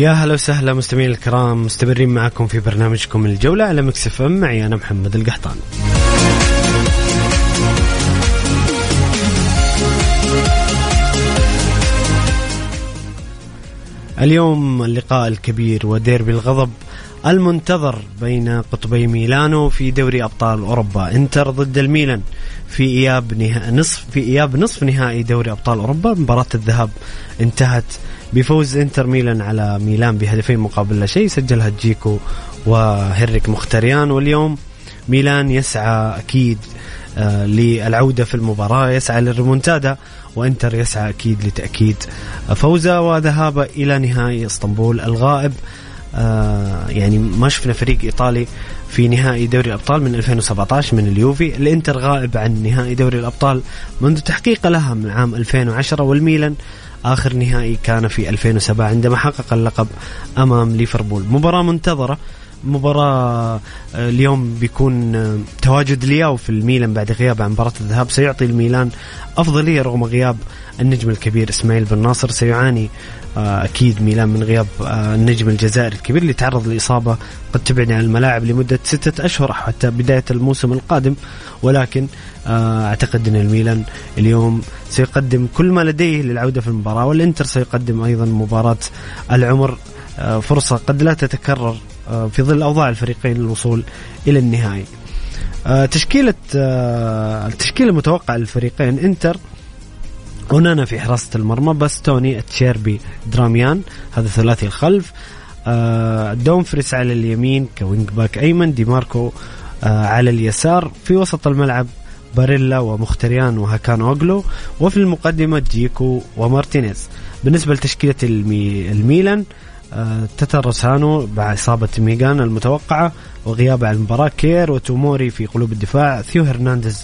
يا هلا وسهلا مستمعين الكرام مستمرين معكم في برنامجكم الجولة على Mix FM معي أنا محمد القحطان اليوم اللقاء الكبير وديربي الغضب المنتظر بين قطبي ميلانو في دوري أبطال أوروبا إنتر ضد الميلان في إياب. نصف في إياب نصف نهائي دوري أبطال أوروبا مباراة الذهاب انتهت بفوز انتر ميلان على ميلان بهدفين مقابل لا شيء سجلها جيكو وهنريك مختاريان واليوم ميلان يسعى أكيد آه للعودة في المباراة يسعى للريمونتادا وإنتر يسعى أكيد لتأكيد فوزه وذهابه إلى نهائي إسطنبول الغائب. آه يعني ما شفنا فريق إيطالي في نهائي دوري الأبطال من 2017 من اليوفي. الإنتر غائب عن نهائي دوري الأبطال منذ تحقيقه لها من عام 2010 والميلان آخر نهائي كان في 2007 عندما حقق اللقب أمام ليفربول. مباراة منتظرة. مباراة آه، اليوم بيكون آه، تواجد لياو في الميلان بعد غياب عن مباراة الذهاب. سيعطي الميلان أفضلية رغم غياب النجم الكبير إسماعيل بن ناصر. سيعاني آه، أكيد ميلان من غياب النجم الجزائري الكبير اللي تعرض لإصابة قد تبعد عن الملاعب لمدة ستة أشهر حتى بداية الموسم القادم. ولكن أعتقد أن الميلان اليوم سيقدم كل ما لديه للعودة في المباراة والإنتر سيقدم أيضا مباراة العمر. فرصة قد لا تتكرر آه، في ظل أوضاع الفريقين للوصول إلى النهائي. آه، تشكيلة آه، التشكيلة المتوقعة للفريقين إنتر أونانا في حراسة المرمى باستوني تشيربي دارميان هذا ثلاثي الخلف. دومفريس على اليمين ك wing back أيمن ديماركو على اليسار. في وسط الملعب باريلا ومخيتاريان وهاكان أوغلو وفي المقدمة جيكو ومارتينيز. بالنسبة لتشكيلة المي الميلان تاتاروسانو بعد إصابة ماينيان المتوقعة وغيابه عن المباراة. كير وتوموري في قلوب الدفاع ثيو هرنانديز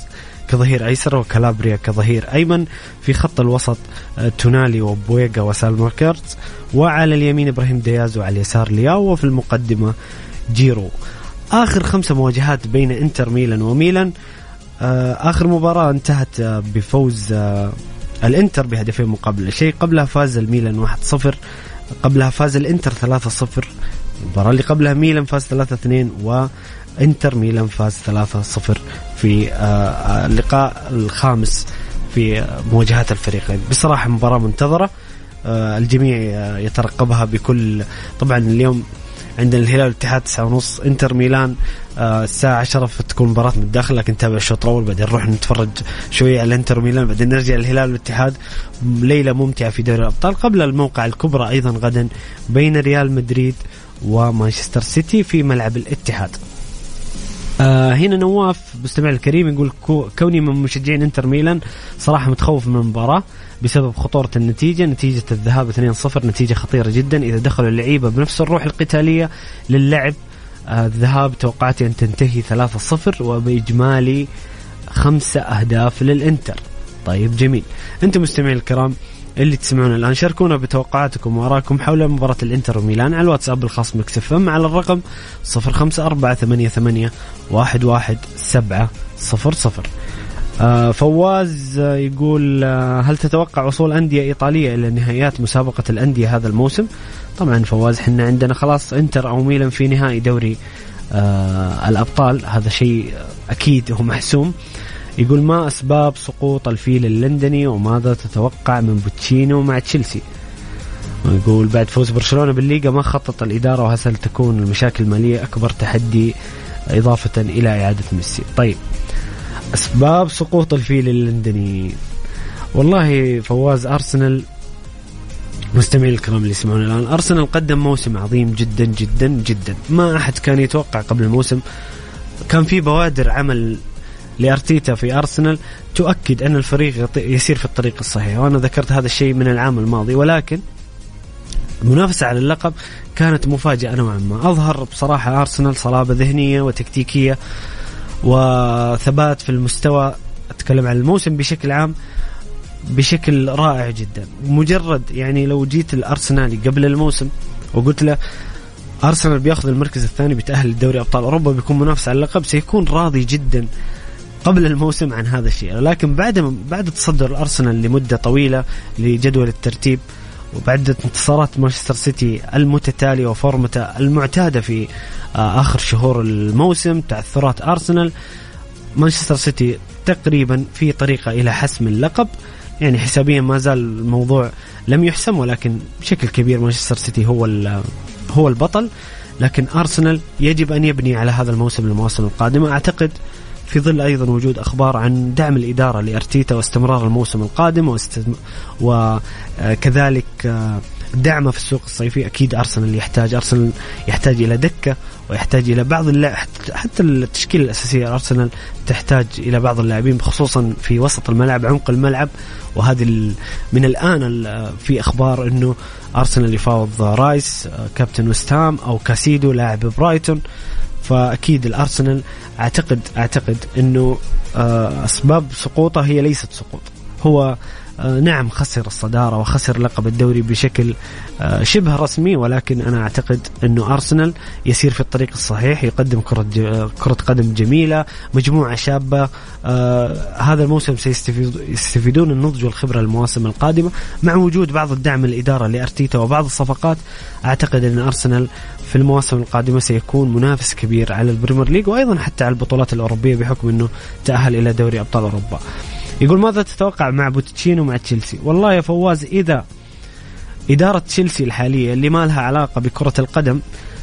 كظهير أيسر وكالابريا كظهير أيمن. في خط الوسط آه، تونالي وبوبيغا وساليماكرز. وعلى اليمين إبراهيم دياز وعلى اليسار لياو وفي المقدمة جيرو. آخر خمسة مواجهات بين إنتر ميلان وميلان. آه، آخر مباراة انتهت آه، بفوز الإنتر بهدفين مقابل شيء. قبلها فاز الميلان 1-0 قبلها فاز الإنتر 3-0 المباراة اللي قبلها ميلان فاز 3-2 وإنتر ميلان فاز 3-0 في آه، آه، اللقاء الخامس في مواجهات الفريقين. بصراحة مباراة منتظرة آه، الجميع يترقبها بكل طبعا اليوم عندنا الهلال والاتحاد تسعة ونص انتر ميلان آه الساعة 10 فتكون مباراة من الداخل لكن نتابع الشوط الأول بعدين نروح نتفرج شوية على انتر ميلان بعدين نرجع الهلال والاتحاد ليلة ممتعة في دوري الأبطال قبل الموقعة الكبرى أيضا غدا بين ريال مدريد ومانشستر سيتي في ملعب الاتحاد. آه هنا نواف مستمع الكريم يقول كوني من مشجعين انتر ميلان صراحة متخوف من المباراة بسبب خطورة النتيجة نتيجة الذهاب 2-0 نتيجة خطيرة جدا. إذا دخلوا اللعيبة بنفس الروح القتالية للعب آه الذهاب توقعاتي أن تنتهي 3-0 وبإجمالي خمسة أهداف للإنتر. طيب جميل. أنتم مستمعين الكرام اللي تسمعون الآن شاركونا بتوقعاتكم وارائكم حول مباراة الإنتر وميلان على الواتساب الخاص مكسف إم على الرقم 05488 11700 آه فواز يقول آه هل تتوقع وصول أندية إيطالية إلى نهائيات مسابقة الأندية هذا الموسم؟ طبعا فواز إحنا عندنا خلاص إنتر أو ميلان في نهائي دوري آه الأبطال هذا شيء أكيد هو محسوم. يقول ما أسباب سقوط الفيل اللندني وماذا تتوقع من بوتشيتينو مع تشيلسي؟ يقول بعد فوز برشلونة بالليغا ما خطط الإدارة وهل تكون المشاكل المالية أكبر تحدي إضافة إلى إعادة ميسي. طيب أسباب سقوط الفيل اللندني. والله فواز أرسنال مستمعين الكرام اللي يسمعون الآن أرسنال قدم موسم عظيم جدا جدا جدا. ما أحد كان يتوقع قبل الموسم كان في بوادر عمل لأرتيتا في أرسنال تؤكد أن الفريق يسير في الطريق الصحيح. وأنا ذكرت هذا الشيء من العام الماضي ولكن المنافسة على اللقب كانت مفاجأة نوعا ما. أظهر بصراحة أرسنال صلابة ذهنية وتكتيكية وثبات في المستوى. أتكلم عن الموسم بشكل عام بشكل رائع جدا. مجرد يعني لو جيت الأرسنالي قبل الموسم وقلت له أرسنال بياخذ المركز الثاني بيتأهل لدوري أبطال أوروبا بيكون منافس على اللقب سيكون راضي جدا قبل الموسم عن هذا الشيء. لكن بعد بعد تصدر الأرسنال لمدة طويلة لجدول الترتيب وبعد انتصارات مانشستر سيتي المتتالية وفورمته المعتادة في آه، آخر شهور الموسم تعثرات أرسنال مانشستر سيتي تقريبا في طريقة إلى حسم اللقب. يعني حسابيا ما زال الموضوع لم يحسم ولكن بشكل كبير مانشستر سيتي هو هو البطل. لكن أرسنال يجب أن يبني على هذا الموسم للمواسم القادمة. أعتقد في ظل أيضا وجود أخبار عن دعم الإدارة لأرتيتا واستمرار الموسم القادم. وكذلك آه، دعمه في السوق الصيفي أكيد أرسنال يحتاج أرسنال يحتاج إلى دكة ويحتاج إلى بعض اللاعب حتى التشكيلة الأساسية ارسنال تحتاج إلى بعض اللاعبين خصوصا في وسط الملعب عمق الملعب وهذه من الآن في أخبار إنه أرسنال يفاوض رايس آه، كابتن وستام أو كاسيدو لاعب برايتون فأكيد الأرسنال أعتقد أعتقد إنه آه، أسباب سقوطه هي ليست سقوط. هو آه، نعم خسر الصدارة وخسر لقب الدوري بشكل آه، شبه رسمي ولكن أنا أعتقد أنه أرسنال يسير في الطريق الصحيح يقدم كرة, كرة قدم جميلة مجموعة شابة آه هذا الموسم سيستفيدون النضج والخبرة المواسم القادمة مع وجود بعض الدعم الإدارة لأرتيتا وبعض الصفقات أعتقد أن أرسنال في المواسم القادمة سيكون منافس كبير على ال Premier League وأيضا حتى على البطولات الأوروبية بحكم أنه تأهل إلى دوري أبطال أوروبا. يقول ماذا تتوقع مع بوتشيتينو مع تشيلسي؟ والله يا فواز إذا إدارة تشيلسي الحالية اللي ما لها علاقة بكرة القدم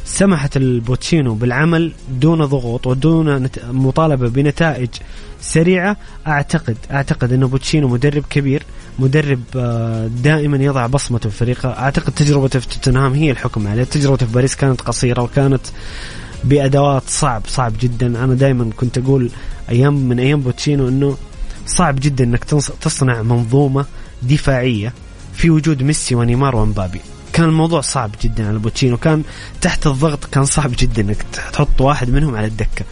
سمحت لبوتشيتينو بالعمل دون ضغوط ودون مطالبة بنتائج سريعة. أعتقد أعتقد أنه بوتشيتينو مدرب كبير مدرب آه، دائما يضع بصمته في فريقه. أعتقد تجربته في توتنهام هي الحكم عليه. تجربته في باريس كانت قصيرة وكانت بأدوات صعب صعب جدا. أنا دائما كنت أقول أيام من أيام بوتشيتينو أنه صعب جدا إنك تصنع منظومة دفاعية في وجود ميسي ونيمار ومبابي. كان الموضوع صعب جدا على بوتشيتينو كان تحت الضغط كان صعب جدا إنك تحط واحد منهم على الدكة.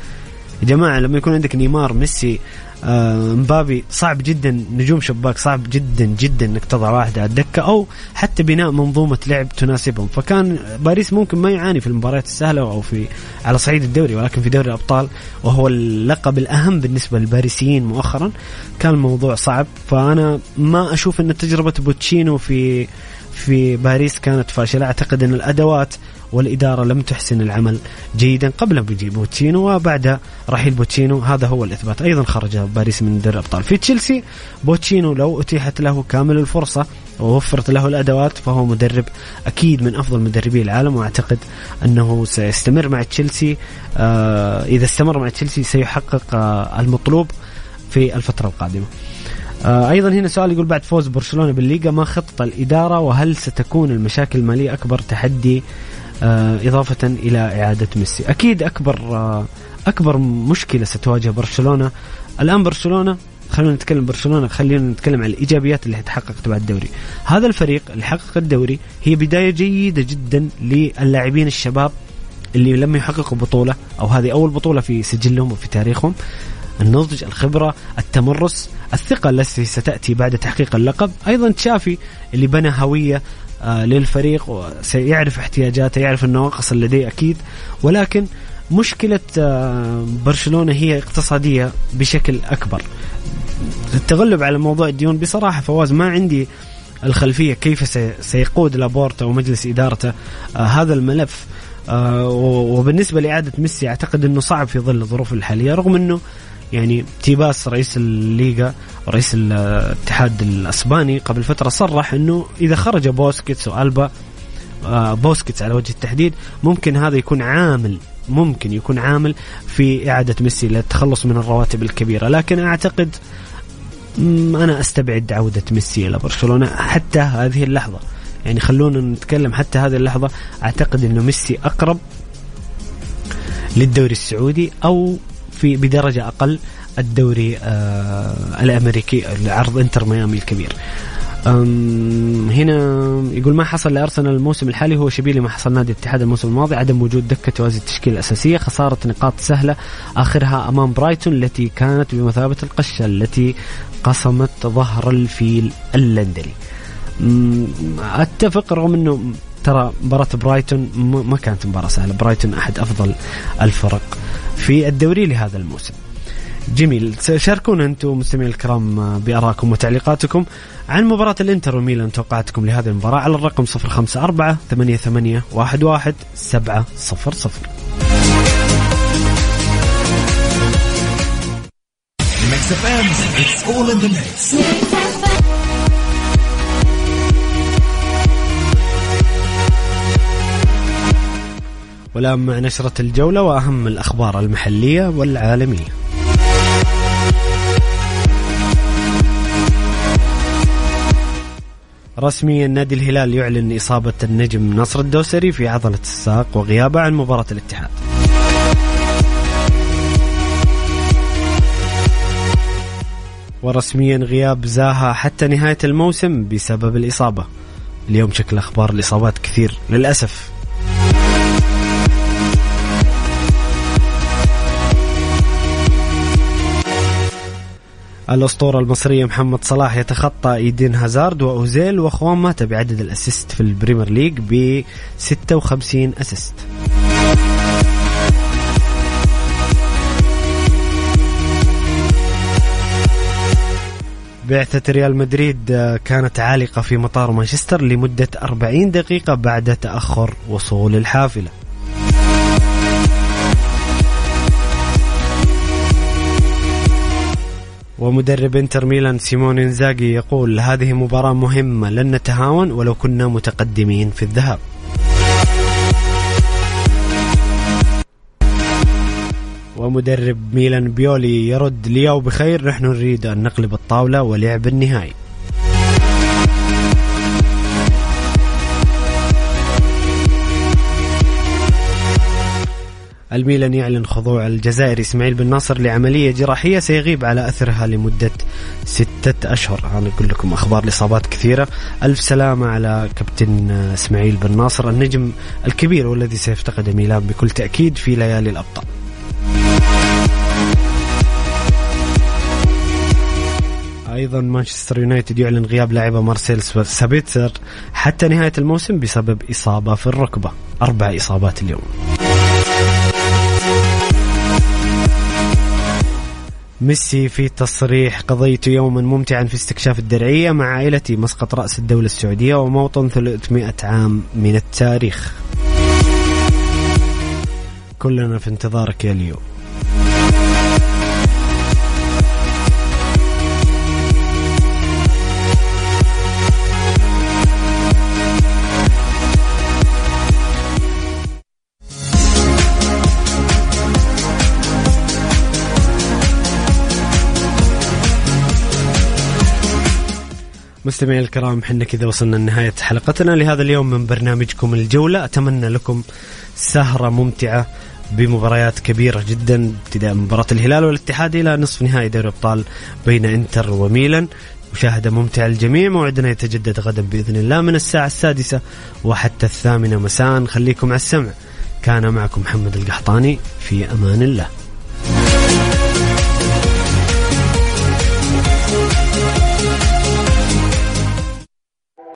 يا جماعة لما يكون عندك نيمار ميسي آه، مبابي صعب جدا نجوم شباك صعب جدا جدا إنك تضع واحد على الدكة أو حتى بناء منظومة لعب تناسبهم. فكان باريس ممكن ما يعاني في المباريات السهلة أو في على صعيد الدوري ولكن في دوري الأبطال وهو اللقب الأهم بالنسبة للباريسيين مؤخرا كان الموضوع صعب. فأنا ما أشوف إن تجربة بوتشيتينو في في باريس كانت فاشلة. أعتقد أن الأدوات والإدارة لم تحسن العمل جيدا قبل بوتشيتينو وبعد رحيل بوتشيتينو هذا هو الإثبات. أيضا خرج باريس من دوري الأبطال. في تشيلسي بوتشيتينو لو أتيحت له كامل الفرصة ووفرت له الأدوات فهو مدرب أكيد من أفضل مدربي العالم وأعتقد أنه سيستمر مع تشيلسي آه إذا استمر مع تشيلسي سيحقق آه المطلوب في الفترة القادمة. أيضا هنا سؤال يقول بعد فوز برشلونة بالليغا ما خطه الإدارة وهل ستكون المشاكل المالية أكبر تحدي آه، إضافة إلى إعادة ميسي؟ أكيد أكبر آه، أكبر مشكلة ستواجه برشلونة. الآن برشلونة خلينا نتكلم برشلونة خلينا نتكلم عن الإيجابيات اللي تحققت بعد الدوري. هذا الفريق اللي حقق الدوري هي بداية جيدة جدا للاعبين الشباب اللي لم يحققوا بطولة أو هذه أول بطولة في سجلهم وفي تاريخهم. النضج الخبرة التمرس الثقة التي ستأتي بعد تحقيق اللقب. أيضا تشافي اللي بنى هوية آه، للفريق وسيعرف احتياجاته يعرف النواقص اللي لديه أكيد. ولكن مشكلة آه، برشلونة هي اقتصادية بشكل أكبر. التغلب على موضوع الديون بصراحة فواز ما عندي الخلفية كيف سيقود لابورتا ومجلس إدارته آه هذا الملف. وبالنسبة لإعادة ميسي أعتقد أنه صعب في ظل الظروف الحالية رغم أنه يعني تيباس رئيس الليغا رئيس الاتحاد الأسباني قبل فترة صرح إنه إذا خرج بوسكيتس وألبا آه، بوسكيتس على وجه التحديد ممكن هذا يكون عامل ممكن يكون عامل في إعادة ميسي للتخلص من الرواتب الكبيرة. لكن أعتقد أنا أستبعد عودة ميسي إلى برشلونة حتى هذه اللحظة. يعني خلونا نتكلم حتى هذه اللحظة. أعتقد إنه ميسي أقرب للدوري السعودي أو في بدرجة أقل الدوري آه الأمريكي لعرض إنتر ميامي الكبير. هنا يقول ما حصل لأرسنال الموسم الحالي هو شبيه لما حصل نادي الاتحاد الموسم الماضي عدم وجود دكة توازي التشكيلة الأساسية خسارة نقاط سهلة آخرها أمام برايتون التي كانت بمثابة القشة التي قصمت ظهر الفيل اللندني. أتفق رغم إنه ترى مباراة برايتون ما كانت مباراة سهلة برايتون أحد أفضل الفرق في الدوري لهذا الموسم. جميل. شاركونا أنتم مستمعين الكرام بآرائكم وتعليقاتكم عن مباراة الإنتر وميلان توقعاتكم لهذه المباراة على الرقم 054 88 11 700 Mix. والآن مع نشرة الجولة وأهم الأخبار المحلية والعالمية. رسميا نادي الهلال يعلن إصابة النجم نصر الدوسري في عضلة الساق وغيابه عن مباراة الاتحاد. ورسميا غياب زاها حتى نهاية الموسم بسبب الإصابة. اليوم شكل أخبار الإصابات كثير للأسف. الأسطورة المصرية محمد صلاح يتخطى إيدين هازارد وأوزيل وخوان ماتا بعدد ال assist في ال Premier League ب 56 assist. بعثة ريال مدريد آه، كانت عالقة في مطار مانشستر لمدة 40 دقيقة بعد تأخر وصول الحافلة. ومدرب انتر ميلان سيمون انزاجي يقول هذه مباراة مهمة لن نتهاون ولو كنا متقدمين في الذهاب. ومدرب ميلان بيولي يرد لياو بخير نحن نريد أن نقلب الطاولة ولعب النهائي. الميلان يعلن خضوع الجزائري إسماعيل بن ناصر لعملية جراحية سيغيب على أثرها لمدة ستة أشهر. أنا أقول لكم أخبار الاصابات كثيرة. ألف سلامة على كابتن إسماعيل بن ناصر النجم الكبير والذي سيفتقد ميلان بكل تأكيد في ليالي الأبطال. أيضا مانشستر يونايتد يعلن غياب لاعبه مارسيل سابيتسر حتى نهاية الموسم بسبب إصابة في الركبة. أربع إصابات اليوم. ميسي في تصريح قضيت يوما ممتعا في استكشاف الدرعية مع عائلتي مسقط رأس الدولة السعودية وموطن 300 عام من التاريخ. كلنا في انتظارك يا ليو. مستمعي الكرام حنا كذا وصلنا لنهاية حلقتنا. لهذا اليوم من برنامجكم الجولة. أتمنى لكم سهرة ممتعة بمباريات كبيرة جدا ابتداء مباراة الهلال والاتحاد إلى نصف نهائي دوري أبطال بين إنتر وميلان. مشاهدة ممتعة للجميع موعدنا يتجدد غدا بإذن الله من الساعة السادسة وحتى الثامنة مساء. خليكم على السمع. كان معكم محمد القحطاني. في أمان الله.